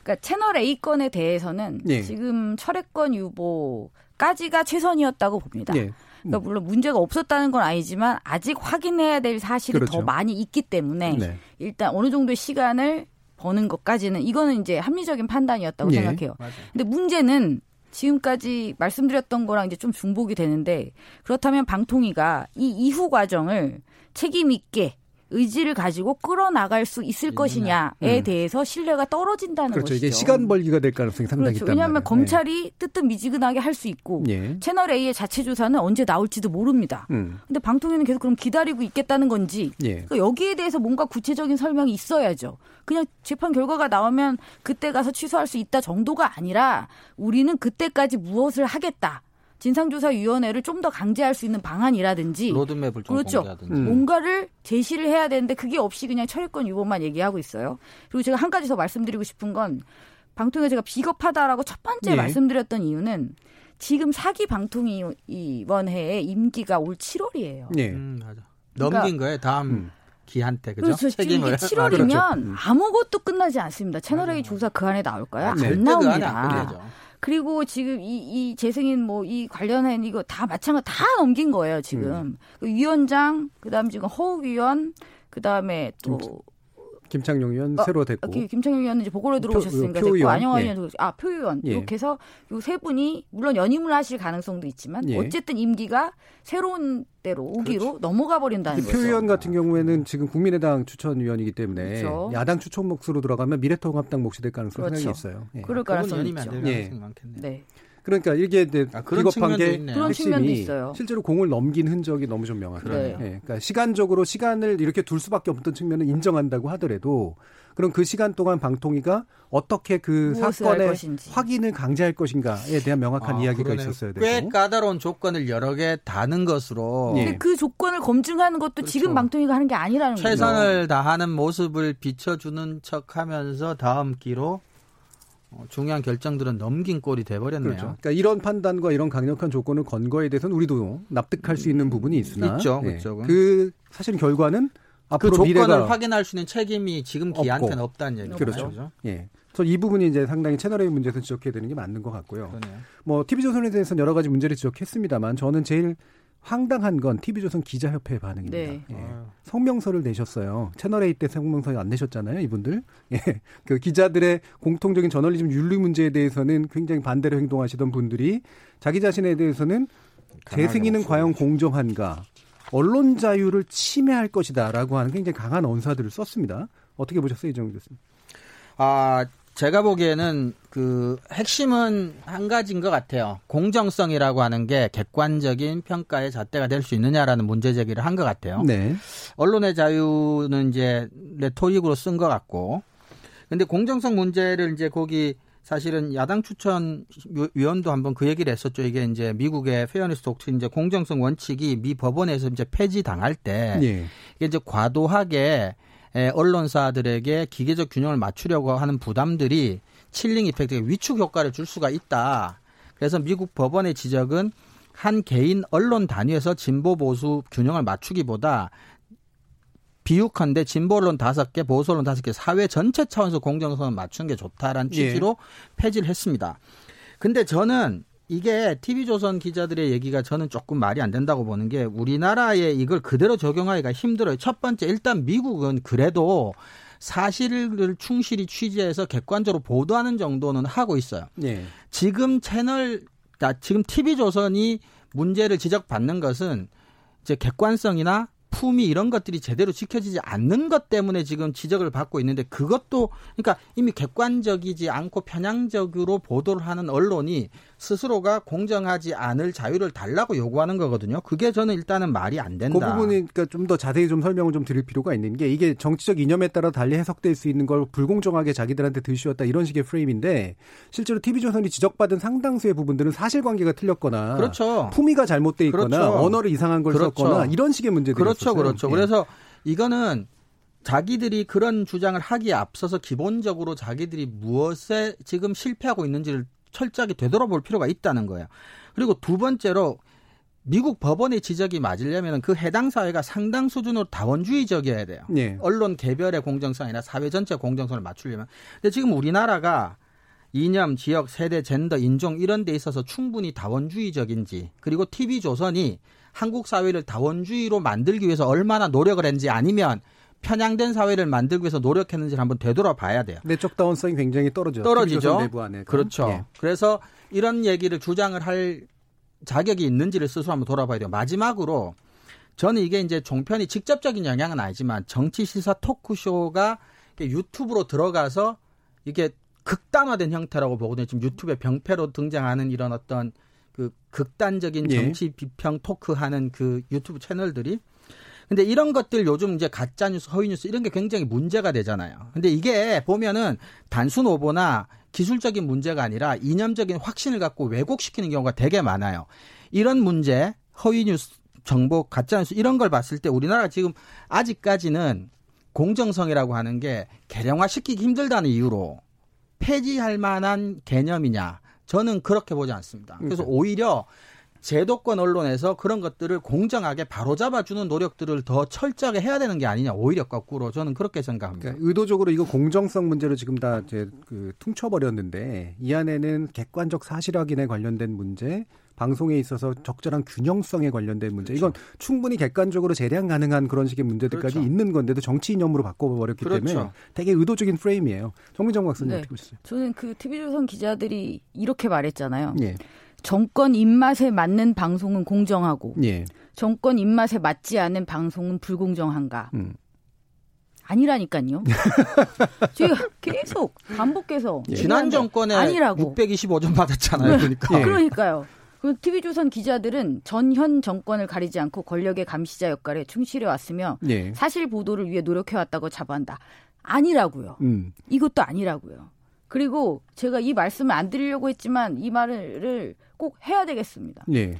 그러니까 채널 A 건에 대해서는 예. 지금 철회권 유보까지가 최선이었다고 봅니다. 예. 그러니까 물론 문제가 없었다는 건 아니지만 아직 확인해야 될 사실이 그렇죠. 더 많이 있기 때문에 네. 일단 어느 정도의 시간을 버는 것까지는 이거는 이제 합리적인 판단이었다고 예. 생각해요. 맞아요. 근데 문제는 지금까지 말씀드렸던 거랑 이제 좀 중복이 되는데 그렇다면 방통위가 이 이후 과정을 책임 있게 의지를 가지고 끌어나갈 수 있을 음, 것이냐에 음. 대해서 신뢰가 떨어진다는 그렇죠. 것이죠. 이게 시간 벌기가 될 가능성이 상당히 그렇죠. 왜냐하면 말이에요. 검찰이 네. 뜨뜻미지근하게 할 수 있고 예. 채널 A의 자체 조사는 언제 나올지도 모릅니다. 음. 근데 방통위는 계속 그럼 기다리고 있겠다는 건지 예. 그러니까 여기에 대해서 뭔가 구체적인 설명이 있어야죠. 그냥 재판 결과가 나오면 그때 가서 취소할 수 있다 정도가 아니라 우리는 그때까지 무엇을 하겠다. 진상조사위원회를 좀 더 강제할 수 있는 방안이라든지 로드맵을 좀 그렇죠. 공개하든지. 음. 뭔가를 제시를 해야 되는데 그게 없이 그냥 철회권 유보만 얘기하고 있어요. 그리고 제가 한 가지 더 말씀드리고 싶은 건 방통위가 제가 비겁하다라고 첫 번째 네. 말씀드렸던 이유는 지금 사기 방통위원회의 임기가 올 7월이에요. 네. 음, 맞아. 그러니까, 넘긴 거예요. 다음 음. 기한테 그죠? 그렇죠. 책임을 7월이면 아, 그렇죠. 음. 아무것도 끝나지 않습니다. 채널 A 조사 그 안에 나올까요? 아, 네. 안 나옵니다. 그 그리고 지금 이, 이 재승인 뭐 이 관련한 이거 다 마찬가지 다 넘긴 거예요, 지금. 음. 그 위원장, 그 다음 지금 허욱 위원, 그 다음에 또 김창룡 의원 어, 새로 됐고 김창룡 의원은 이제 보궐로 들어오셨으니까 표, 됐고 안영환 예. 의원 아 표의원 예. 이렇게 해서 요 세 분이 물론 연임을 하실 가능성도 있지만 예. 어쨌든 임기가 새로운 때로 오기로 그렇죠. 넘어가 버린다는 거죠. 표 의원 같은 경우에는 지금 국민의당 추천위원이기 때문에 그렇죠. 야당 추천 몫으로 들어가면 미래통합당 몫이 될 가능성이 그렇죠. 상당히 있어요. 예. 그럴 가능성이 있죠. 예. 많겠네요. 네. 그러니까 이게 아, 비겁한 게 그런 측면도 있어요. 실제로 공을 넘긴 흔적이 너무 좀 명확해요. 네. 네. 그러니까 시간적으로 시간을 이렇게 둘 수밖에 없던 측면을 인정한다고 하더라도 그럼 그 시간 동안 방통위가 어떻게 그 사건의 확인을 강제할 것인가에 대한 명확한 아, 이야기가 그러네요. 있었어야 되고 꽤 까다로운 조건을 여러 개 다는 것으로 예. 근데 그 조건을 검증하는 것도 그렇죠. 지금 방통위가 하는 게 아니라는 거죠. 최선을 다하는 모습을 비춰주는 척하면서 다음 기로 어, 중요한 결정들은 넘긴 꼴이 돼버렸네요. 그렇죠. 그러니까 이런 판단과 이런 강력한 조건을 건 거에 대해서는 우리도 납득할 수 있는 부분이 있으나 있죠, 네. 그 사실 결과는 그 앞으로 그 조건을 확인할 수 있는 책임이 지금 기한테는 없다는 얘기죠. 그렇죠. 그렇죠. 예. 그래서 이 부분이 이제 상당히 채널의 문제에서 지적해야 되는 게 맞는 것 같고요. 그러네요. 뭐 TV조선에 대해서는 여러 가지 문제를 지적했습니다만 저는 제일 황당한 건 TV조선 기자협회의 반응입니다. 네. 예. 성명서를 내셨어요. 채널A 때 성명서 안 내셨잖아요, 이분들. 예. 그 기자들의 공통적인 저널리즘 윤리 문제에 대해서는 굉장히 반대로 행동하시던 분들이 자기 자신에 대해서는 제 승인은 과연 공정한가? 언론 자유를 침해할 것이다라고 하는 굉장히 강한 언사들을 썼습니다. 어떻게 보셨어요, 이정도 교수님? 아, 제가 보기에는 그 핵심은 한 가지인 것 같아요. 공정성이라고 하는 게 객관적인 평가의 잣대가 될 수 있느냐라는 문제 제기를 한 것 같아요. 네. 언론의 자유는 이제 레토릭으로 쓴 것 같고, 근데 공정성 문제를 이제 거기 사실은 야당 추천 위원도 한번 그 얘기를 했었죠. 이게 이제 미국의 fairness doctrine 이제 공정성 원칙이 미 법원에서 이제 폐지 당할 때 네. 이게 이제 과도하게 언론사들에게 기계적 균형을 맞추려고 하는 부담들이 칠링 이펙트, 위축 효과를 줄 수가 있다. 그래서 미국 법원의 지적은 한 개인 언론 단위에서 진보 보수 균형을 맞추기보다 비육한데 진보 언론 다섯 개, 보수 언론 다섯 개, 사회 전체 차원에서 공정성을 맞추는 게 좋다라는 예. 취지로 예. 폐지를 했습니다. 근데 저는 이게 TV조선 기자들의 얘기가 저는 조금 말이 안 된다고 보는 게 우리나라에 이걸 그대로 적용하기가 힘들어요. 첫 번째, 일단 미국은 그래도 사실을 충실히 취재해서 객관적으로 보도하는 정도는 하고 있어요. 네. 지금 채널, 지금 TV조선이 문제를 지적받는 것은 이제 객관성이나 품위 이런 것들이 제대로 지켜지지 않는 것 때문에 지금 지적을 받고 있는데 그것도 그러니까 이미 객관적이지 않고 편향적으로 보도를 하는 언론이 스스로가 공정하지 않을 자유를 달라고 요구하는 거거든요. 그게 저는 일단은 말이 안 된다. 그 부분이 그러니까 좀 더 자세히 좀 설명을 좀 드릴 필요가 있는 게 이게 정치적 이념에 따라 달리 해석될 수 있는 걸 불공정하게 자기들한테 들씌웠다 이런 식의 프레임인데 실제로 TV조선이 지적받은 상당수의 부분들은 사실관계가 틀렸거나 그렇죠. 품위가 잘못돼 있거나 그렇죠. 언어를 이상한 걸 그렇죠. 썼거나 이런 식의 문제들이 그렇죠, 있었어요. 그렇죠. 예. 그래서 이거는 자기들이 그런 주장을 하기에 앞서서 기본적으로 자기들이 무엇에 지금 실패하고 있는지를 철저하게 되돌아볼 필요가 있다는 거예요. 그리고 두 번째로 미국 법원의 지적이 맞으려면 그 해당 사회가 상당 수준으로 다원주의적이어야 돼요. 네. 언론 개별의 공정성이나 사회 전체 공정성을 맞추려면. 근데 지금 우리나라가 이념, 지역, 세대, 젠더, 인종 이런 데 있어서 충분히 다원주의적인지 그리고 TV조선이 한국 사회를 다원주의로 만들기 위해서 얼마나 노력을 했는지 아니면 편향된 사회를 만들기 위해서 노력했는지를 한번 되돌아봐야 돼요. 내적 다원성이 굉장히 떨어져 떨어지죠. 내부 안에 그렇죠. 예. 그래서 이런 얘기를 주장을 할 자격이 있는지를 스스로 한번 돌아봐야 돼요. 마지막으로 저는 이게 이제 종편이 직접적인 영향은 아니지만 정치 시사 토크쇼가 유튜브로 들어가서 이게 극단화된 형태라고 보거든요. 지금 유튜브에 병폐로 등장하는 이런 어떤 그 극단적인 예. 정치 비평 토크하는 그 유튜브 채널들이 근데 이런 것들 요즘 이제 가짜 뉴스, 허위 뉴스 이런 게 굉장히 문제가 되잖아요. 근데 이게 보면은 단순 오보나 기술적인 문제가 아니라 이념적인 확신을 갖고 왜곡시키는 경우가 되게 많아요. 이런 문제, 허위 뉴스, 정보, 가짜 뉴스 이런 걸 봤을 때 우리나라 지금 아직까지는 공정성이라고 하는 게 개량화 시키기 힘들다는 이유로 폐지할 만한 개념이냐? 저는 그렇게 보지 않습니다. 그래서 오히려 제도권 언론에서 그런 것들을 공정하게 바로잡아주는 노력들을 더 철저하게 해야 되는 게 아니냐 오히려 거꾸로 저는 그렇게 생각합니다. 그러니까 의도적으로 이거 공정성 문제로 지금 다 이제 그 퉁쳐버렸는데 이 안에는 객관적 사실 확인에 관련된 문제, 방송에 있어서 적절한 균형성에 관련된 문제 그렇죠. 이건 충분히 객관적으로 재량 가능한 그런 식의 문제들까지 그렇죠. 있는 건데도 정치 이념으로 바꿔버렸기 그렇죠. 때문에 되게 의도적인 프레임이에요. 정민정 박사님 네. 어떻게 보셨어요? 저는 그 TV조선 기자들이 이렇게 말했잖아요. 예. 정권 입맛에 맞는 방송은 공정하고 예. 정권 입맛에 맞지 않은 방송은 불공정한가? 음. 아니라니까요. 제가 계속 반복해서 예. 지난 정권에 아니라고 625점 받았잖아요. 그러니까. 예. 그러니까요. 그 TV조선 기자들은 전현 정권을 가리지 않고 권력의 감시자 역할에 충실해 왔으며 예. 사실 보도를 위해 노력해 왔다고 자부한다. 아니라고요. 음. 이것도 아니라고요. 그리고 제가 이 말씀을 안 드리려고 했지만 이 말을 꼭 해야 되겠습니다. 네.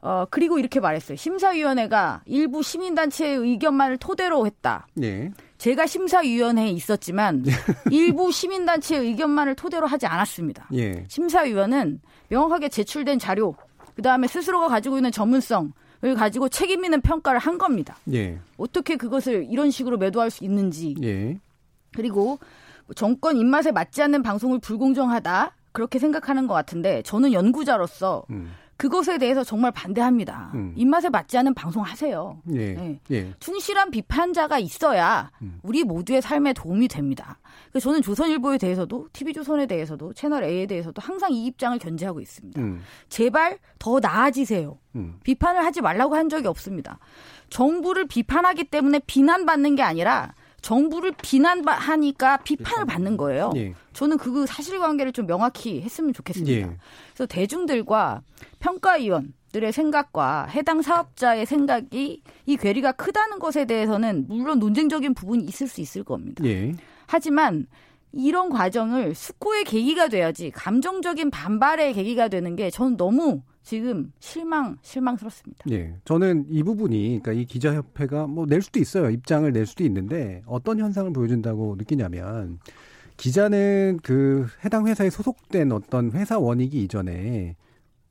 어, 그리고 이렇게 말했어요. 심사위원회가 일부 시민단체의 의견만을 토대로 했다. 네. 제가 심사위원회에 있었지만 네. 일부 시민단체의 의견만을 토대로 하지 않았습니다. 네. 심사위원은 명확하게 제출된 자료, 그 다음에 스스로가 가지고 있는 전문성을 가지고 책임 있는 평가를 한 겁니다. 네. 어떻게 그것을 이런 식으로 매도할 수 있는지. 네. 그리고 정권 입맛에 맞지 않는 방송을 불공정하다 그렇게 생각하는 것 같은데 저는 연구자로서 음. 그것에 대해서 정말 반대합니다. 음. 입맛에 맞지 않은 방송 하세요. 예. 네. 예. 충실한 비판자가 있어야 음. 우리 모두의 삶에 도움이 됩니다. 그래서 저는 조선일보에 대해서도 TV조선에 대해서도 채널 A에 대해서도 항상 이 입장을 견지하고 있습니다. 음. 제발 더 나아지세요. 음. 비판을 하지 말라고 한 적이 없습니다. 정부를 비판하기 때문에 비난받는 게 아니라 정부를 비난하니까 비판을 받는 거예요. 예. 저는 그 사실관계를 좀 명확히 했으면 좋겠습니다. 예. 그래서 대중들과 평가위원 들의 생각과 해당 사업자의 생각이 이 괴리가 크다는 것에 대해서는 물론 논쟁적인 부분이 있을 수 있을 겁니다. 예. 하지만 이런 과정을 숙고의 계기가 돼야지 감정적인 반발의 계기가 되는 게 저는 너무 지금 실망 실망스럽습니다. 예. 저는 이 부분이 그러니까 이 기자협회가 뭐 낼 수도 있어요. 입장을 낼 수도 있는데 어떤 현상을 보여준다고 느끼냐면 기자는 그 해당 회사에 소속된 어떤 회사 원익이 이전에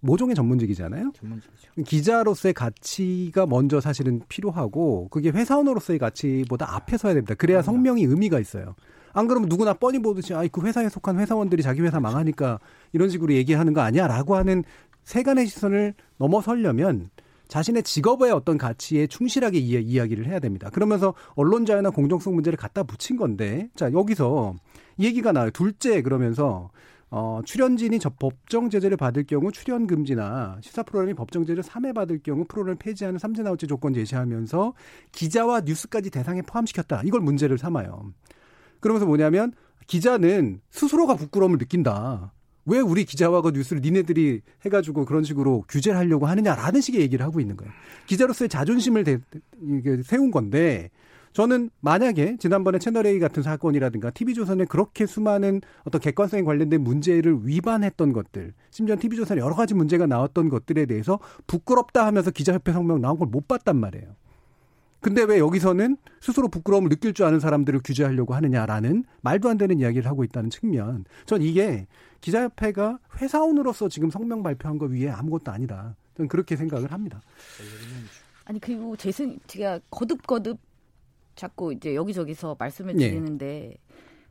모종의 전문직이잖아요. 전문직이죠. 기자로서의 가치가 먼저 사실은 필요하고 그게 회사원으로서의 가치보다 앞에 서야 됩니다. 그래야 성명이 의미가 있어요. 안 그러면 누구나 뻔히 보듯이 아이 그 회사에 속한 회사원들이 자기 회사 망하니까 이런 식으로 얘기하는 거 아니야라고 하는 세간의 시선을 넘어서려면 자신의 직업의 어떤 가치에 충실하게 이야, 기를 해야 됩니다. 그러면서 언론 자유나 공정성 문제를 갖다 붙인 건데 자 여기서 이 얘기가 나와요. 둘째 그러면서 어, 출연진이 저 법정 제재를 받을 경우 출연 금지나 시사 프로그램이 법정 제재를 3회 받을 경우 프로그램을 폐지하는 삼진 아웃제 조건 제시하면서 기자와 뉴스까지 대상에 포함시켰다. 이걸 문제를 삼아요. 그러면서 뭐냐면 기자는 스스로가 부끄러움을 느낀다. 왜 우리 기자와 그 뉴스를 니네들이 해가지고 그런 식으로 규제를 하려고 하느냐라는 식의 얘기를 하고 있는 거예요. 기자로서의 자존심을 대, 세운 건데 저는 만약에 지난번에 채널A 같은 사건이라든가 TV조선에 그렇게 수많은 어떤 객관성에 관련된 문제를 위반했던 것들, 심지어 TV조선에 여러 가지 문제가 나왔던 것들에 대해서 부끄럽다 하면서 기자협회 성명 나온 걸 못 봤단 말이에요. 근데 왜 여기서는 스스로 부끄러움을 느낄 줄 아는 사람들을 규제하려고 하느냐라는 말도 안 되는 이야기를 하고 있다는 측면. 전 이게 기자협회가 회사원으로서 지금 성명 발표한 거 위에 아무것도 아니다. 저는 그렇게 생각을 합니다. 아니 그리고 재승 제가 거듭 거듭 자꾸 이제 여기저기서 말씀을 네. 드리는데 네.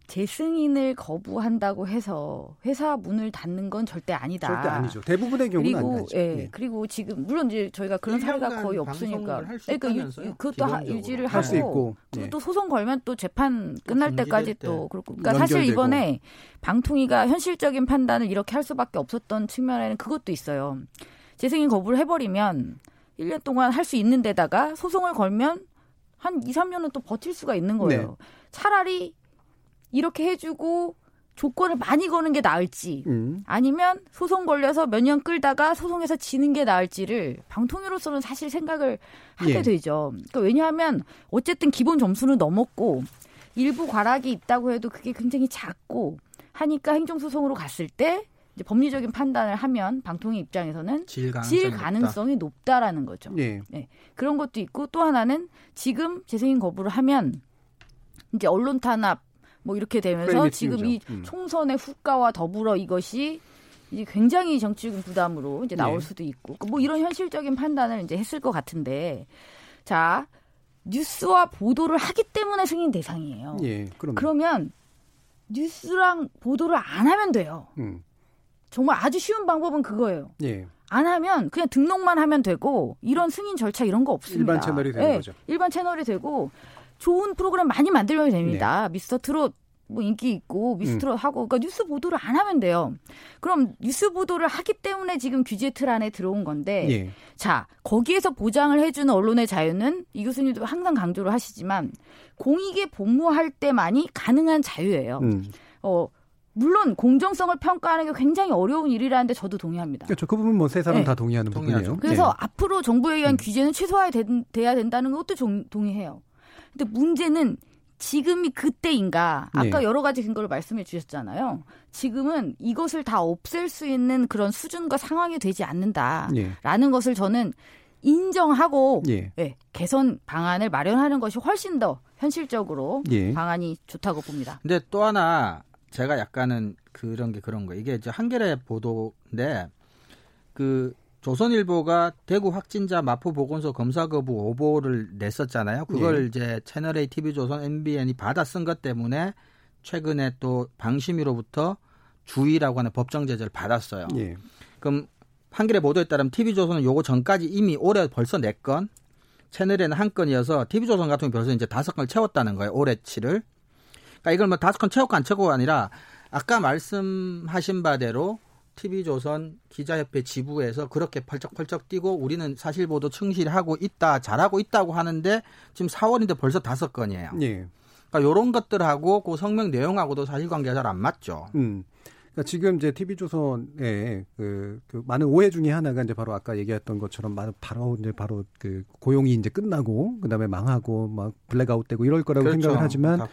재승인을 거부한다고 해서 회사 문을 닫는 건 절대 아니다. 절대 아니죠. 대부분의 경우는 그리고, 아니죠. 예, 네. 그리고 지금 물론 이제 저희가 그런 사례가 거의 없으니까. 그러니까 유, 그것도 하, 유지를 하고 있고. 네. 또 소송 걸면 또 재판 끝날 때까지 때. 또 그렇고. 그러니까 사실 이번에 방통위가 현실적인 판단을 이렇게 할 수밖에 없었던 측면에는 그것도 있어요. 재승인 거부를 해버리면 1년 동안 할 수 있는 데다가 소송을 걸면 한 2, 3년은 또 버틸 수가 있는 거예요. 네. 차라리 이렇게 해주고 조건을 많이 거는 게 나을지 음. 아니면 소송 걸려서 몇 년 끌다가 소송에서 지는 게 나을지를 방통위로서는 사실 생각을 하게 예. 되죠. 그러니까 왜냐하면 어쨌든 기본 점수는 넘었고 일부 과락이 있다고 해도 그게 굉장히 작고 하니까 행정소송으로 갔을 때 이제 법리적인 판단을 하면 방통위 입장에서는 질 가능성이, 질 가능성이 높다. 라는 거죠. 예. 네. 그런 것도 있고 또 하나는 지금 재승인 거부를 하면 이제 언론 탄압 뭐 이렇게 되면서 지금 이 음. 총선의 후과와 더불어 이것이 이제 굉장히 정치적인 부담으로 이제 나올 네. 수도 있고 뭐 이런 현실적인 판단을 이제 했을 것 같은데 자 뉴스와 보도를 하기 때문에 승인 대상이에요. 예, 그럼. 그러면 뉴스랑 보도를 안 하면 돼요. 음. 정말 아주 쉬운 방법은 그거예요. 예. 안 하면 그냥 등록만 하면 되고 이런 승인 절차 이런 거 없습니다. 일반 채널이 되는 네, 거죠. 일반 채널이 되고 좋은 프로그램 많이 만들면 됩니다. 네. 미스터 트롯 뭐 인기 있고 미스트롯 음. 하고 그러니까 뉴스 보도를 안 하면 돼요. 그럼 뉴스 보도를 하기 때문에 지금 규제 틀 안에 들어온 건데 예. 자 거기에서 보장을 해주는 언론의 자유는 이 교수님도 항상 강조를 하시지만 공익에 복무할 때만이 가능한 자유예요. 음. 어 물론 공정성을 평가하는 게 굉장히 어려운 일이라는데 저도 동의합니다. 그렇죠. 그 부분 뭐세 사람 네. 다 동의하는 부분이에요. 그래서 네. 앞으로 정부에 의한 음. 규제는 최소화돼야 된다는 것도 동의해요. 근데 문제는 지금이 그때인가? 아까 네. 여러 가지 근거를 말씀해 주셨잖아요. 지금은 이것을 다 없앨 수 있는 그런 수준과 상황이 되지 않는다라는 네. 것을 저는 인정하고 예. 네, 개선 방안을 마련하는 것이 훨씬 더 현실적으로 예. 방안이 좋다고 봅니다. 근데 또 하나 제가 약간은 그런 게 그런 거 이게 이제 한겨레 보도인데 그 조선일보가 대구 확진자 마포 보건소 검사 거부 오보를 냈었잖아요. 그걸 예. 이제 채널A, TV조선, MBN이 받아 쓴 것 때문에 최근에 또 방심위로부터 주의라고 하는 법정 제재를 받았어요. 예. 그럼 한겨레 보도에 따르면 TV조선은 요거 전까지 이미 올해 벌써 네 건, 채널에는 한 건이어서 TV조선 같은 경우 벌써 이제 다섯 건을 채웠다는 거예요. 올해치를. 그러니까 이걸 뭐 다섯 건 채웠고 안 채웠고가 아니라 아까 말씀하신 바대로 TV조선 기자협회 지부에서 그렇게 펄쩍펄쩍 뛰고 우리는 사실 보도 충실하고 있다, 잘하고 있다고 하는데 지금 4월인데 벌써 다섯 건이에요. 예. 그러니까 이런 것들하고 그 성명 내용하고도 사실관계가 잘 안 맞죠. 음. 그러니까 지금 이제 TV조선의 그, 그 많은 오해 중에 하나가 이제 바로 아까 얘기했던 것처럼 바로 이제 바로 그 고용이 이제 끝나고 그다음에 망하고 막 블랙아웃 되고 이럴 거라고 그렇죠. 생각을 하지만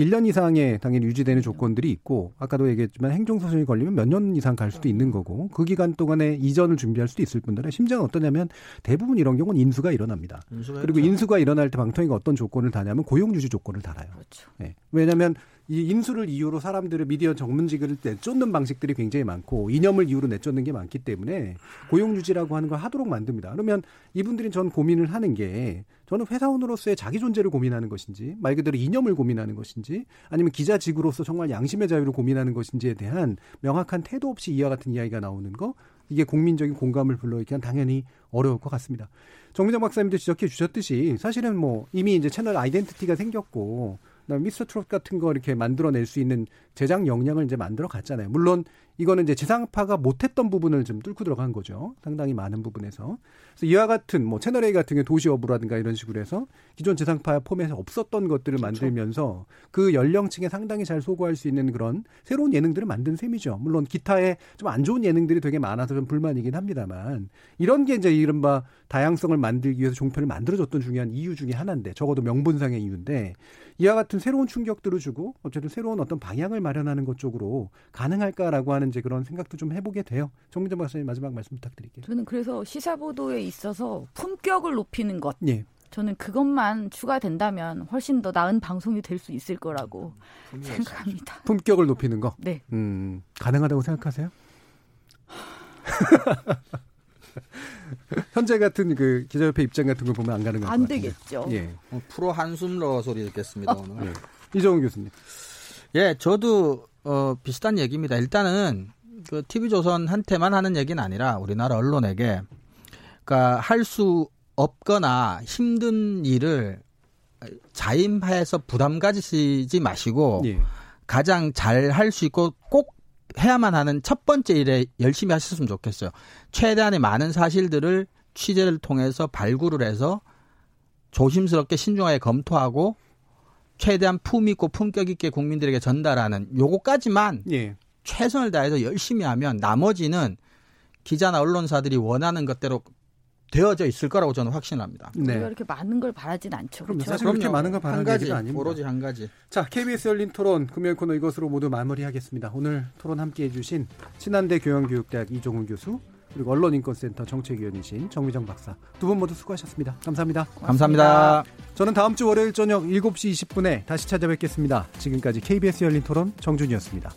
1년 이상의 당연히 유지되는 조건들이 있고 아까도 얘기했지만 행정소송이 걸리면 몇 년 이상 갈 수도 있는 거고 그 기간 동안에 이전을 준비할 수도 있을 뿐더러 심지어는 어떠냐면 대부분 이런 경우는 인수가 일어납니다. 인수가 그리고 있죠. 인수가 일어날 때 방통위가 어떤 조건을 다냐면 고용 유지 조건을 달아요. 그렇죠. 네. 왜냐하면 이 인수를 이유로 사람들을 미디어 전문직을 내쫓는 방식들이 굉장히 많고 이념을 이유로 내쫓는 게 많기 때문에 고용 유지라고 하는 걸 하도록 만듭니다. 그러면 이분들이 전 고민을 하는 게 저는 회사원으로서의 자기 존재를 고민하는 것인지 말 그대로 이념을 고민하는 것인지 아니면 기자직으로서 정말 양심의 자유를 고민하는 것인지에 대한 명확한 태도 없이 이와 같은 이야기가 나오는 거 이게 국민적인 공감을 불러일으키는 당연히 어려울 것 같습니다. 정미정 박사님도 지적해 주셨듯이 사실은 뭐 이미 이제 채널 아이덴티티가 생겼고 미스터 트롯 같은 거 이렇게 만들어낼 수 있는 제작 역량을 이제 만들어 갔잖아요. 물론 이거는 이제 지상파가 못했던 부분을 좀 뚫고 들어간 거죠. 상당히 많은 부분에서. 그래서 이와 같은 뭐 채널 A 같은 경우 도시어부라든가 이런 식으로 해서 기존 지상파 폼에서 없었던 것들을 그렇죠. 만들면서 그 연령층에 상당히 잘 소구할 수 있는 그런 새로운 예능들을 만든 셈이죠. 물론 기타에 좀 안 좋은 예능들이 되게 많아서 좀 불만이긴 합니다만 이런 게 이제 이른바 다양성을 만들기 위해서 종편을 만들어줬던 중요한 이유 중에 하나인데 적어도 명분상의 이유인데 이와 같은 새로운 충격들을 주고 어쨌든 새로운 어떤 방향을 마련하는 것 쪽으로 가능할까라고 하는 이제 그런 생각도 좀 해보게 돼요. 정민정 박사님 마지막 말씀 부탁드릴게요. 저는 그래서 시사 보도에 있어서 품격을 높이는 것. 예. 저는 그것만 추가된다면 훨씬 더 나은 방송이 될 수 있을 거라고 생각합니다. 품격을 높이는 거? 네. 음, 가능하다고 생각하세요? 현재 같은 그 기자협회 입장 같은 걸 보면 안 가는 것안 되겠죠. 예. 어, 프로 한숨러 소리 듣겠습니다 오늘. 예. 이정훈 교수님. 예, 저도 어, 비슷한 얘기입니다. 일단은 그 TV조선한테만 하는 얘기는 아니라 우리나라 언론에게 그러니까 할 수 없거나 힘든 일을 자임해서 부담 가지시지 마시고 예. 가장 잘 할 수 있고 꼭 해야만 하는 첫 번째 일에 열심히 하셨으면 좋겠어요. 최대한의 많은 사실들을 취재를 통해서 발굴을 해서 조심스럽게 신중하게 검토하고 최대한 품 있고 품격 있게 국민들에게 전달하는 요거까지만 예. 최선을 다해서 열심히 하면 나머지는 기자나 언론사들이 원하는 것대로 되어져 있을 거라고 저는 확신합니다. 네. 우리가 이렇게 많은 걸 바라진 않죠. 그럼 사실 그렇게 많은 걸 바라는 가지, 아닙니다. 오로지 한 가지. 자, KBS 열린 토론 금요일 코너 이것으로 모두 마무리하겠습니다. 오늘 토론 함께해 주신 신한대 교양교육대학 이종훈 교수 그리고 언론인권센터 정책위원이신 정미정 박사 두 분 모두 수고하셨습니다. 감사합니다. 감사합니다. 저는 다음 주 월요일 저녁 7시 20분에 다시 찾아뵙겠습니다. 지금까지 KBS 열린 토론 정준이었습니다.